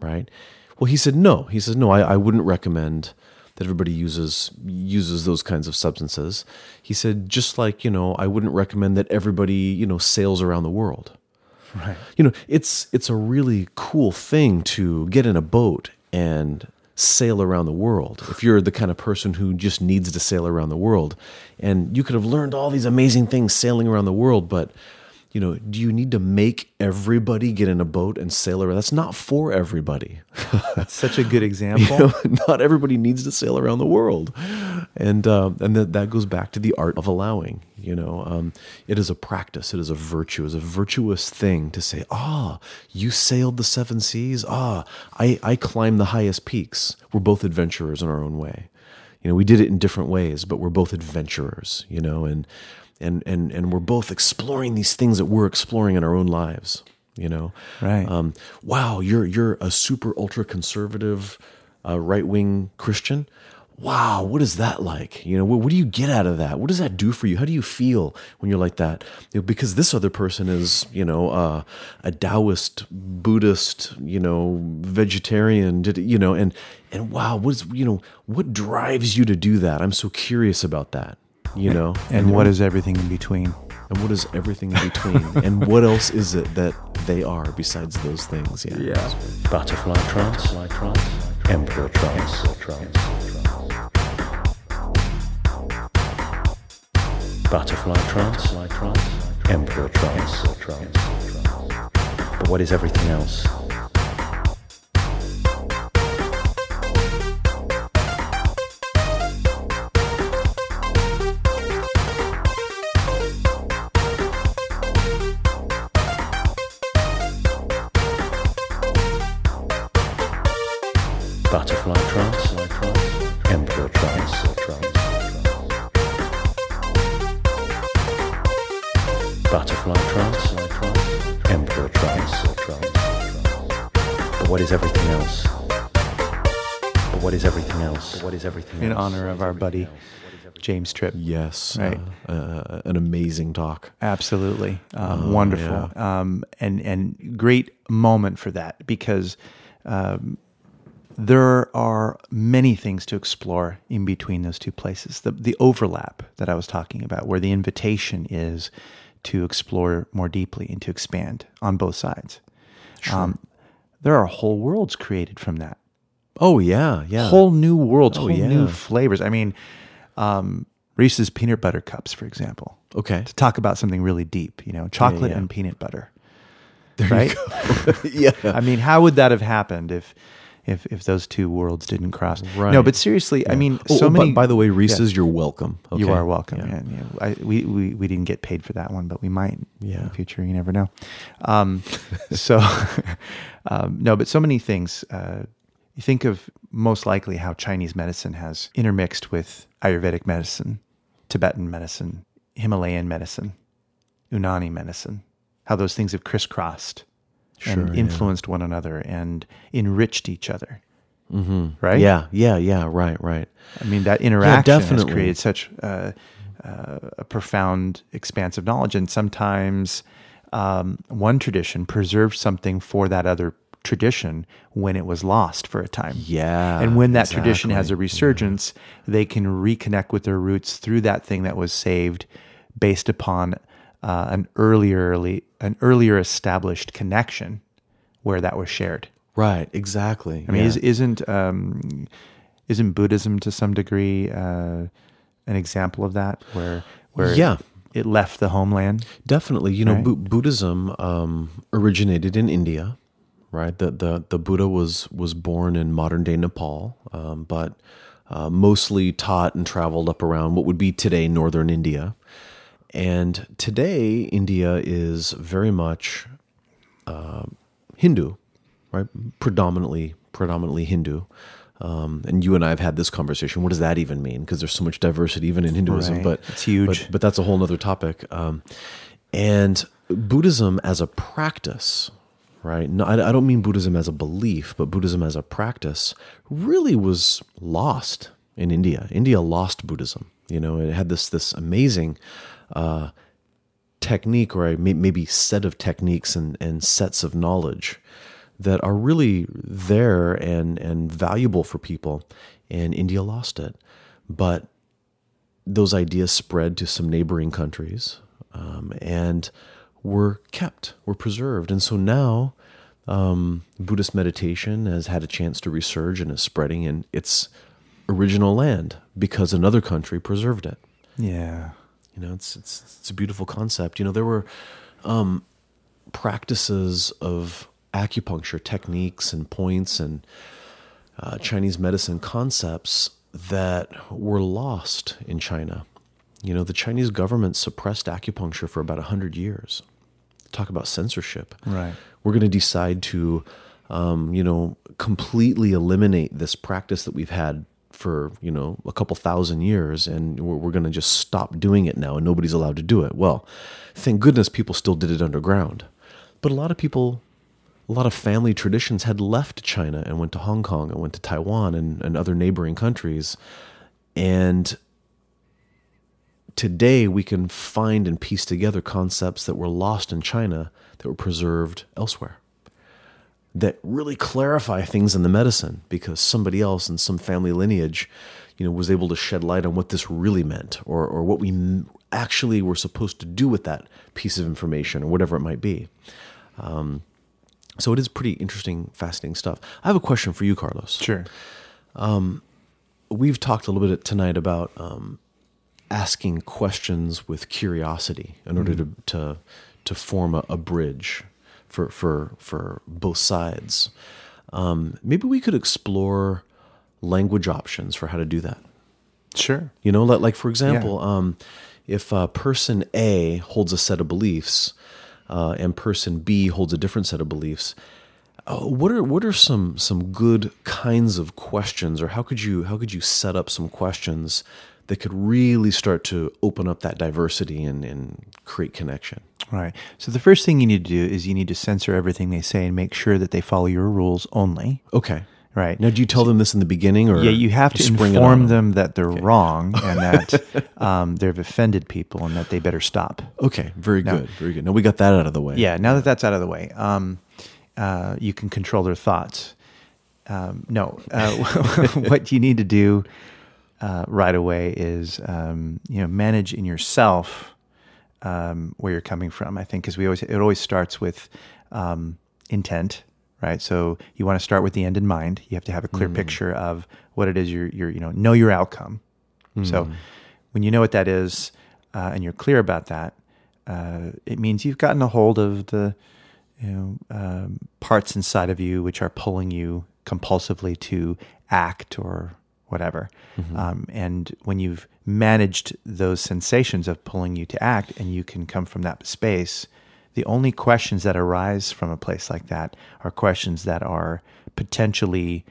Right? Well, he said no. He says no. I, I wouldn't recommend that everybody uses uses those kinds of substances. He said just like you know, I wouldn't recommend that everybody you know sails around the world Right. you know it's it's a really cool thing to get in a boat and sail around the world if you're the kind of person who just needs to sail around the world and you could have learned all these amazing things sailing around the world but you know do you need to make everybody get in a boat and sail around that's not for everybody That's Such a good example. you know, not everybody needs to sail around the world and uh, and that that goes back to the art of allowing. You know, um, it is a practice. It is a virtue. It is a virtuous thing to say, "Ah, you sailed the seven seas. Ah, I I climbed the highest peaks. We're both adventurers in our own way. You know, we did it in different ways, but we're both adventurers. You know, and and and and we're both exploring these things that we're exploring in our own lives." You know, Right. Um, wow, you're you're a super ultra conservative, uh, right wing Christian. Wow, what is that like? You know, what, what do you get out of that? What does that do for you? How do you feel when you're like that? You know, because this other person is, you know, uh, a Taoist, Buddhist, you know, vegetarian, you know, and and wow, what's you know, what drives you to do that? I'm so curious about that. You know, And what is everything in between? and what is everything in between? and what else is it that they are besides those things? Yeah. Butterfly trance, my trance, emperor trance, butterfly trance, my trance, emperor trance. But what is everything else? Everything else? What is everything In else? honor of our buddy James Tripp. Yes. Right. Uh, uh, an amazing talk. Absolutely, um, wonderful, um, and and great moment for that because um, there are many things to explore in between those two places. The the overlap that I was talking about, where the invitation is to explore more deeply and to expand on both sides. Um, there are whole worlds created from that Oh yeah, yeah. whole new worlds, Oh, whole new flavors. I mean, um, Reese's peanut butter cups, for example. okay. To talk about something really deep, you know, chocolate yeah. and peanut butter. right? yeah. I mean, how would that have happened if if if those two worlds didn't cross? No, but seriously, I mean, Oh, so oh, many. By, the way, Reese's, you're welcome. you are welcome. Yeah. And, I, we, we we didn't get paid for that one, but we might in Yeah. the future. You never know. Um, so um, no, but so many things. Uh, you think of most likely how Chinese medicine has intermixed with Ayurvedic medicine, Tibetan medicine, Himalayan medicine, Unani medicine. How those things have crisscrossed Sure, and yeah. influenced one another and enriched each other. Mm-hmm. Right? Yeah, yeah, yeah. Right, right. I mean, that interaction has definitely. created such uh, uh, a profound expanse of knowledge. And sometimes um, one tradition preserves something for that other tradition when it was lost for a time. Yeah, And when that tradition has a exactly. resurgence, they can reconnect with their roots through that thing that was saved based upon uh, an earlier, an earlier established connection where that was shared. Right, exactly. I mean, yeah. is, isn't um, isn't Buddhism to some degree uh, an example of that, where where Yeah. it left the homeland? Definitely, you know, Right. Bu- Buddhism um, originated in India, right? The, the the Buddha was was born in modern day Nepal, um, but uh, mostly taught and traveled up around what would be today northern India. And today, India is very much uh, Hindu, right? Predominantly, predominantly Hindu. Um, and you and I have had this conversation. What does that even mean? Because there's so much diversity even in Hinduism, Right. but It's huge. But, but that's a whole other topic. Um, and Buddhism as a practice, right? No, I, I don't mean Buddhism as a belief, but Buddhism as a practice really was lost in India. India lost Buddhism. You know, it had this this amazing uh, technique or maybe set of techniques and, and sets of knowledge that are really there and, and valuable for people. And India lost it. But those ideas spread to some neighboring countries um, and were kept, were preserved. And so now um, Buddhist meditation has had a chance to resurge and is spreading in its original land because another country preserved it. Yeah, You know, it's it's it's a beautiful concept. You know, there were um, practices of acupuncture techniques and points and uh, Chinese medicine concepts that were lost in China. You know, the Chinese government suppressed acupuncture for about 100 years. Talk about censorship. Right. We're going to decide to, um, you know, completely eliminate this practice that we've had for, you know, a couple thousand years, and we're, we're going to just stop doing it now, and nobody's allowed to do it. Well, thank goodness people still did it underground. But a lot of people a lot of family traditions had left China and went to Hong Kong and went to Taiwan and, and other neighboring countries. And today we can find and piece together concepts that were lost in China that were preserved elsewhere that really clarify things in the medicine because somebody else in some family lineage you know was able to shed light on what this really meant or or what we actually were supposed to do with that piece of information or whatever it might be um, so it is pretty interesting, fascinating stuff. I have a question for you, Carlos. Sure. We've talked a little bit tonight about um, asking questions with curiosity in order to to to form a, a bridge for for for both sides. Um, maybe we could explore language options for how to do that. Sure. You know, like, like for example, um, if uh, person A holds a set of beliefs uh, and person B holds a different set of beliefs, uh, what are what are some some good kinds of questions, or how could you how could you set up some questions that could really start to open up that diversity and, and create connection? Right. So the first thing you need to do is you need to censor everything they say and make sure that they follow your rules only. Okay. Right. Now, do you tell them this in the beginning, or yeah, you have to inform them that they're wrong and that um, they've offended people and that they better stop. Okay, very good, very good. Now we got that out of the way. Yeah, now that that's out of the way, um, uh, you can control their thoughts. Um, no, uh, what you need to do uh, right away is um, you know manage in yourself um, where you're coming from. I think because we always it always starts with um, intent, right? So you want to start with the end in mind. You have to have a clear picture of what it is you're you're you know know your outcome. So when you know what that is uh, and you're clear about that, uh, it means you've gotten a hold of the you know um, parts inside of you which are pulling you compulsively to act or whatever. Um, and when you've managed those sensations of pulling you to act, and you can come from that space, the only questions that arise from a place like that are questions that are potentially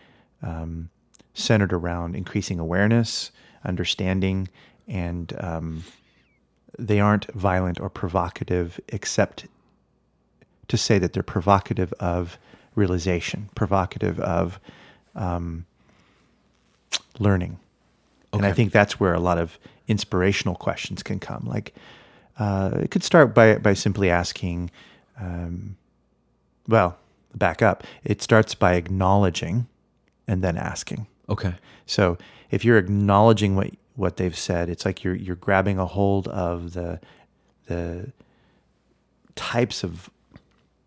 um, centered around increasing awareness, understanding, and um, they aren't violent or provocative, except to say that they're provocative of realization, provocative of um, learning. And I think that's where a lot of inspirational questions can come. Like, uh, it could start by, by simply asking, um, well, back up. It starts by acknowledging and then asking. Okay. So if you're acknowledging what what they've said, it's like you're you're grabbing a hold of the the types of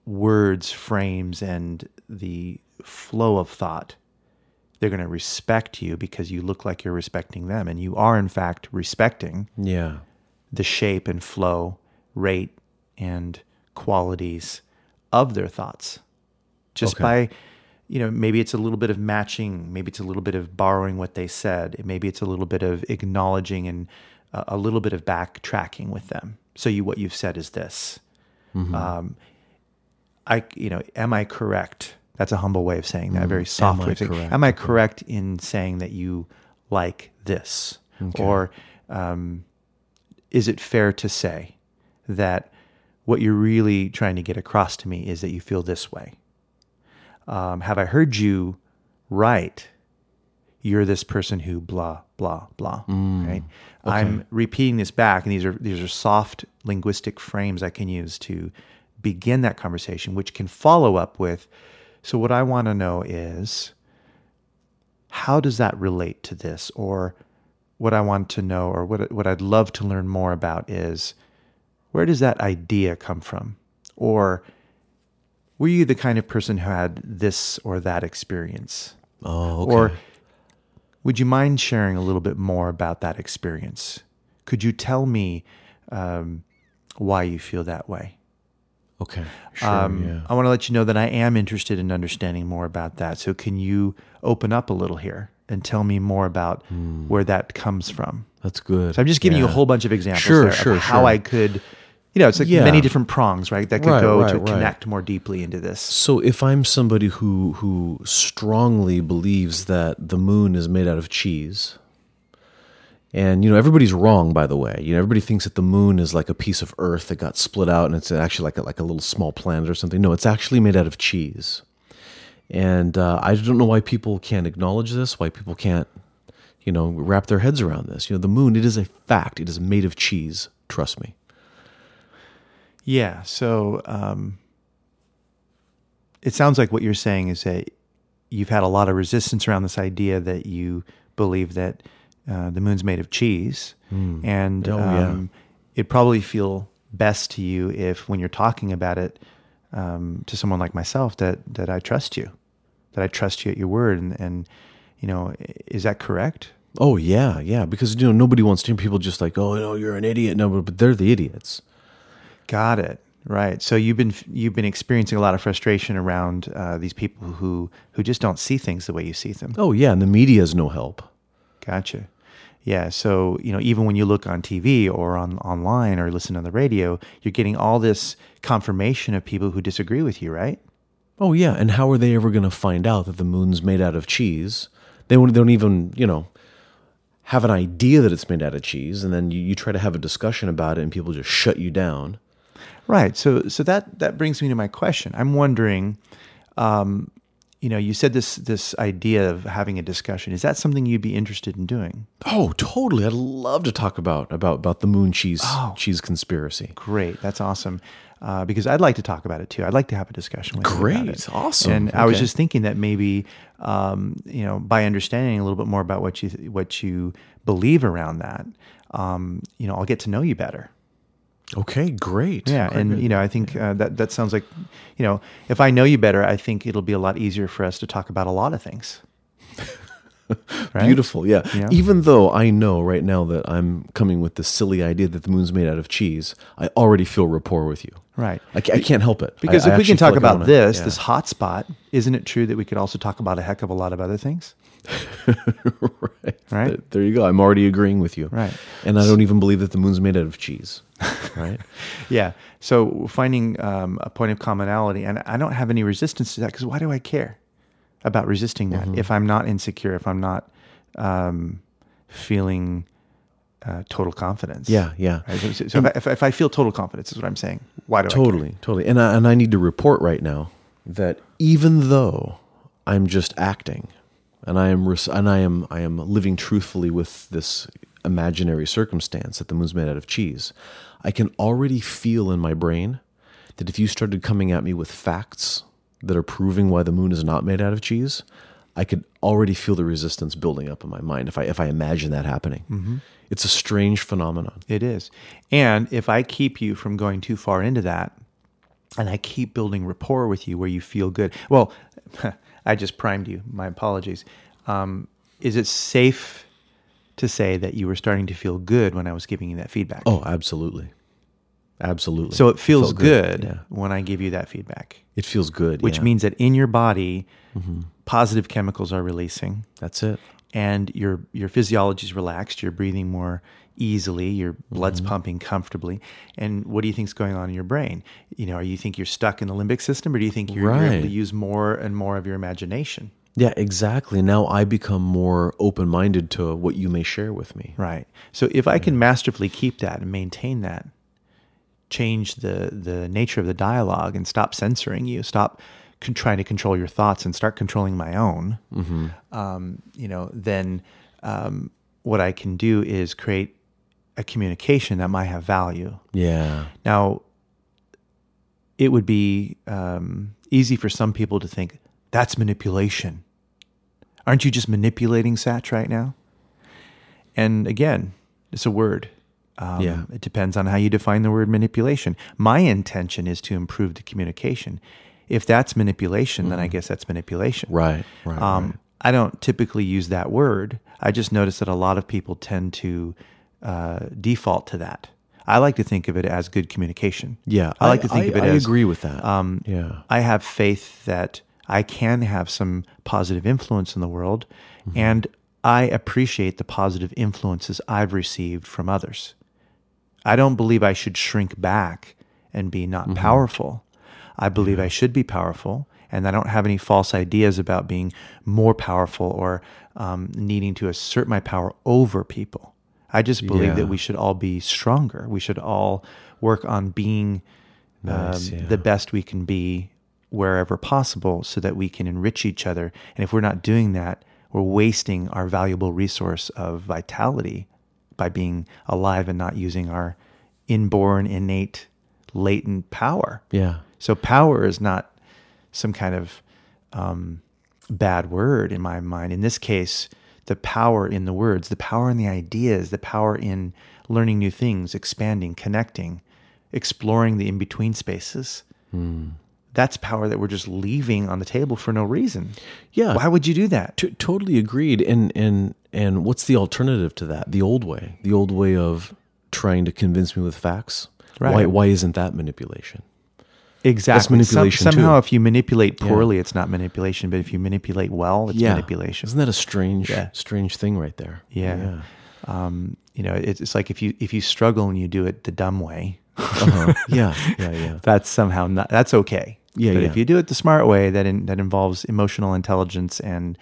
words, frames, and the flow of thought. They're going to respect you because you look like you're respecting them, and you are in fact respecting Yeah. the shape and flow, rate, and qualities of their thoughts. Just Okay. by, you know, maybe it's a little bit of matching, maybe it's a little bit of borrowing what they said, maybe it's a little bit of acknowledging and a, a little bit of backtracking with them. So you, what you've said is this. Um, I, you know, am I correct? That's a humble way of saying that. A very soft Am I way of saying. correct? Am I correct in saying that you like this, or um, is it fair to say that what you're really trying to get across to me is that you feel this way? Um, have I heard you right? You're this person who blah blah blah, right? I'm repeating this back, and these are these are soft linguistic frames I can use to begin that conversation, which can follow up with. So, what I want to know is how does that relate to this? Or what I want to know, or what, what I'd love to learn more about is where does that idea come from? Or were you the kind of person who had this or that experience? Oh, okay. Or would you mind sharing a little bit more about that experience? Could you tell me um, why you feel that way? Okay. Sure. Um, yeah. I want to let you know that I am interested in understanding more about that. So, can you open up a little here and tell me more about Hmm. where that comes from. That's good. So I'm just giving you a whole bunch of examples Sure, sure, of how sure. I could, you know, it's like Yeah. many different prongs, right? That could Right, go right, to right. connect more deeply into this. So if I'm somebody who who strongly believes that the moon is made out of cheese, and you know everybody's wrong by the way. You know everybody thinks that the moon is like a piece of earth that got split out and it's actually like a, like a little small planet or something. No, it's actually made out of cheese. And uh, I don't know why people can't acknowledge this. Why people can't, you know, wrap their heads around this. You know, the moon it is a fact. It is made of cheese. Trust me. Yeah. So um, it sounds like what you're saying is that you've had a lot of resistance around this idea that you believe that uh, the moon's made of cheese, and Oh, yeah. um, it'd probably feel best to you if, when you're talking about it um, to someone like myself, that that I trust you, that I trust you at your word, and and you know, is that correct? Oh yeah, yeah. Because you know nobody wants to hear people just like, oh no, you're an idiot. No, but- but they're the idiots. Got it. Right. So you've been you've been experiencing a lot of frustration around uh, these people who who just don't see things the way you see them. Oh yeah, and the media is no help. Gotcha. Yeah. So you know, even when you look on TV or on online or listen on the radio, you're getting all this confirmation of people who disagree with you, right? Oh yeah, and how are they ever going to find out that the moon's made out of cheese? They won't, they don't even you know have an idea that it's made out of cheese, and then you, you try to have a discussion about it, and people just shut you down. Right. So so that that brings me to my question. I'm wondering, um, you know, you said this this idea of having a discussion. Is that something you'd be interested in doing? Oh, totally. I'd love to talk about about about the moon cheese Oh. cheese conspiracy. Great, that's awesome. Uh, because I'd like to talk about it too. I'd like to have a discussion with you about Great, it. awesome. And I was just thinking that maybe, um, you know, by understanding a little bit more about what you what you believe around that, um, you know, I'll get to know you better. Okay, great. Yeah, Great, and you know, I think uh, that that sounds like, you know, if I know you better, I think it'll be a lot easier for us to talk about a lot of things. Right? Beautiful, yeah. Yeah. Even though I know right now that I'm coming with the silly idea that the moon's made out of cheese, I already feel rapport with you. Right. I, I can't help it. Because I- I if we can talk like about wanna- this, yeah. this hot spot, isn't it true that we could also talk about a heck of a lot of other things? right. Right. Th- There you go. I'm already agreeing with you. Right. And I don't even believe that the moon's made out of cheese. Right. Yeah. So finding um, a point of commonality, and I don't have any resistance to that because why do I care about resisting that Mm-hmm. if I'm not insecure, if I'm not um, feeling uh, total confidence? Yeah. Yeah. Right? So, so if, I, if, I- feel total confidence, is what I'm saying. Why do I? Totally. Totally. And I, and I need to report right now that even though I'm just acting, and I am res- and I am I am living truthfully with this imaginary circumstance that the moon's made out of cheese, I can already feel in my brain that if you started coming at me with facts that are proving why the moon is not made out of cheese, I could already feel the resistance building up in my mind if I if I imagine that happening. Mm-hmm. It's a strange phenomenon. It is. And if I keep you from going too far into that, and I keep building rapport with you where you feel good, well, I just primed you. My apologies. Um, is it safe to say that you were starting to feel good when I was giving you that feedback? Oh, absolutely. Absolutely. so it feels felt good, Yeah. when I give you that feedback, It feels good. which yeah. means that in your body, positive chemicals are releasing. that's it. and your your physiology is relaxed. You're breathing more easily. Your Mm-hmm. blood's pumping comfortably. And what do you think's going on in your brain? You know, are you think you're stuck in the limbic system, or do you think you're, you're able to use more and more of your imagination? Yeah, exactly. Now I become more open minded to what you may share with me. Right. So if I can masterfully keep that and maintain that, change the the nature of the dialogue and stop censoring you, stop con- trying to control your thoughts and start controlling my own, um, you know, then um, what I can do is create a communication that might have value. Yeah. Now, it would be um, easy for some people to think that's manipulation. Aren't you just manipulating Satch right now? And again, it's a word. Um, Yeah. It depends on how you define the word manipulation. My intention is to improve the communication. If that's manipulation, then I guess that's manipulation. Right. Right. Um, right. I don't typically use that word. I just notice that a lot of people tend to uh, default to that. I like to think of it as good communication. Yeah. I like to think of it as I as. agree with that. Um, yeah. I have faith that I can have some positive influence in the world, and I appreciate the positive influences I've received from others. I don't believe I should shrink back and be not powerful. I believe I should be powerful, and I don't have any false ideas about being more powerful or um, needing to assert my power over people. I just believe Yeah. that we should all be stronger. We should all work on being Nice, um, yeah. the best we can be wherever possible so that we can enrich each other. And if we're not doing that, we're wasting our valuable resource of vitality by being alive and not using our inborn, innate, latent power. Yeah. So power is not some kind of um, bad word in my mind. In this case, the power in the words, the power in the ideas, the power in learning new things, expanding, connecting, exploring the in between spaces. Hmm. That's power that we're just leaving on the table for no reason. Yeah. Why would you do that? T- totally agreed. And and and what's the alternative to that? The old way. The old way of trying to convince me with facts. Right. Why why isn't that manipulation? Exactly. manipulation, Some, somehow, too. if you manipulate poorly, it's not manipulation. But if you manipulate well, it's manipulation. Isn't that a strange Yeah. strange thing right there? Yeah. Um, you know, it's, it's like if you if you struggle and you do it the dumb way, Uh-huh. yeah. Yeah. Yeah. that's somehow not that's okay. Yeah, But yeah. if you do it the smart way, that in, that involves emotional intelligence and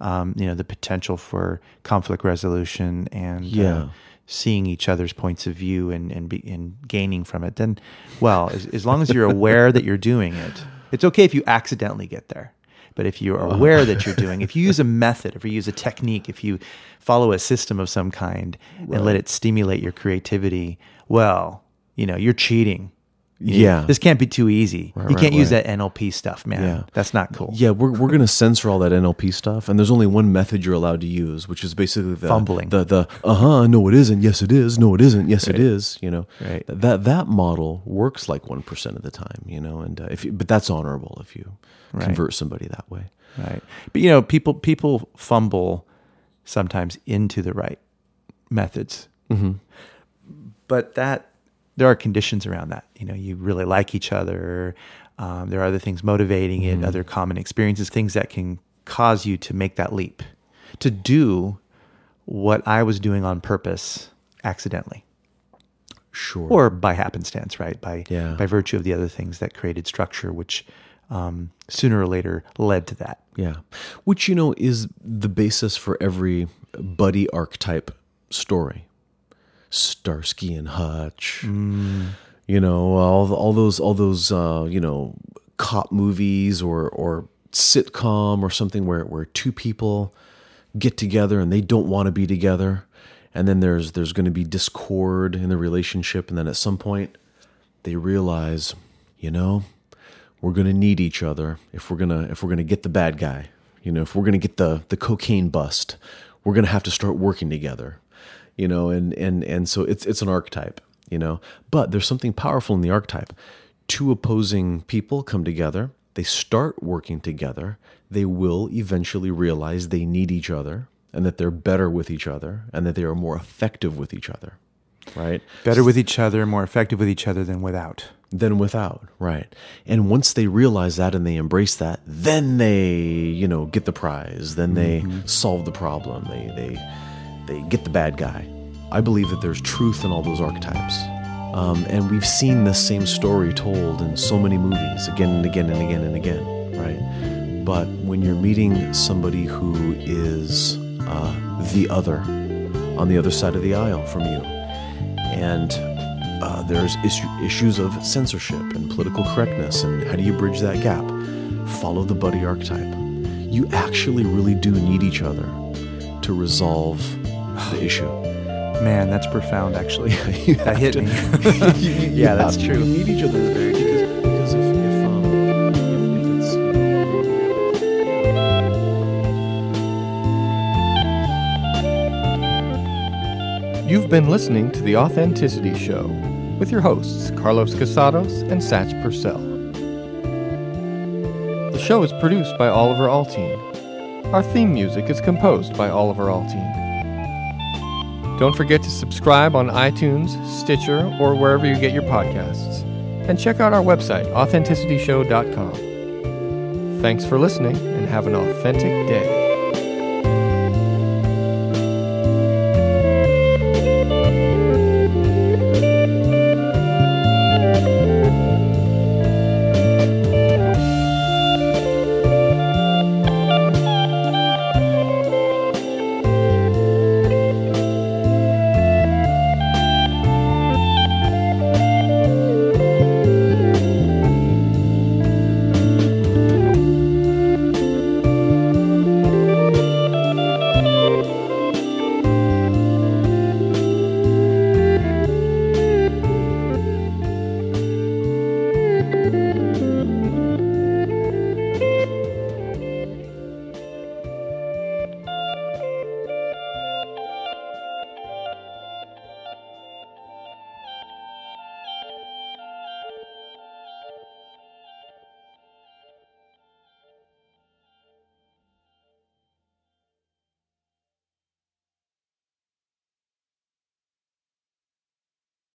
um, you know the potential for conflict resolution and Yeah. uh, seeing each other's points of view and and, be, and gaining from it, then well, as, as long as you're aware that you're doing it, it's okay if you accidentally get there. But if you're Uh-huh. aware that you're doing, if you use a method, if you use a technique, if you follow a system of some kind and let it stimulate your creativity, well, you know, you're cheating. Yeah. This can't be too easy. you can't use right. that NLP stuff, man. Yeah. That's not cool. Yeah, we're we're gonna censor all that NLP stuff, and there's only one method you're allowed to use, which is basically the Fumbling. The the uh huh, no it isn't, yes it is, no it isn't, yes it Right. is. You know, Right. that that model works like one percent of the time. You know, and uh, if you, but that's honorable if you Right. convert somebody that way. Right. But you know, people people fumble sometimes into the right methods. Mm-hmm. But that there are conditions around that. You know, you really like each other. Um, there are other things motivating Mm-hmm. it, other common experiences, things that can cause you to make that leap, to do what I was doing on purpose accidentally. Sure. or by happenstance, right? By Yeah. by virtue of the other things that created structure, which um, sooner or later led to that. Yeah. Which, you know, is the basis for every buddy archetype story. Starsky and Hutch. You know, all all those all those uh, you know, cop movies or or sitcom or something where where two people get together and they don't want to be together and then there's there's going to be discord in the relationship and then at some point they realize, you know, we're going to need each other if we're going to if we're going to get the bad guy. You know, if we're going to get the the cocaine bust, we're going to have to start working together. You know, and and and so it's it's an archetype, you know. But there's something powerful in the archetype. Two opposing people come together, they start working together, they will eventually realize they need each other and that they're better with each other and that they are more effective with each other. Right? Better with each other, more effective with each other than without. than without right and once they realize that and they embrace that then they you know get the prize then they mm-hmm. solve the problem they they they get the bad guy. I believe that there's truth in all those archetypes. Um, and we've seen this same story told in so many movies again and again and again and again right? But when you're meeting somebody who is uh, the other on the other side of the aisle from you and uh, there's issue, issues of censorship and political correctness and how do you bridge that gap follow the buddy archetype. You actually really do need each other to resolve the issue Man, that's profound. Actually, that hit to- me. You- you yeah, that's true. you need each other because, because if, if, um, if, if it's You've been listening to The Authenticity Show with your hosts, Carlos Casados and Satch Purcell. The show is produced by Oliver Altine. Our theme music is composed by Oliver Altine. Don't forget to subscribe on iTunes, Stitcher, or wherever you get your podcasts. And check out our website, authenticityshow.com. Thanks for listening and have an authentic day.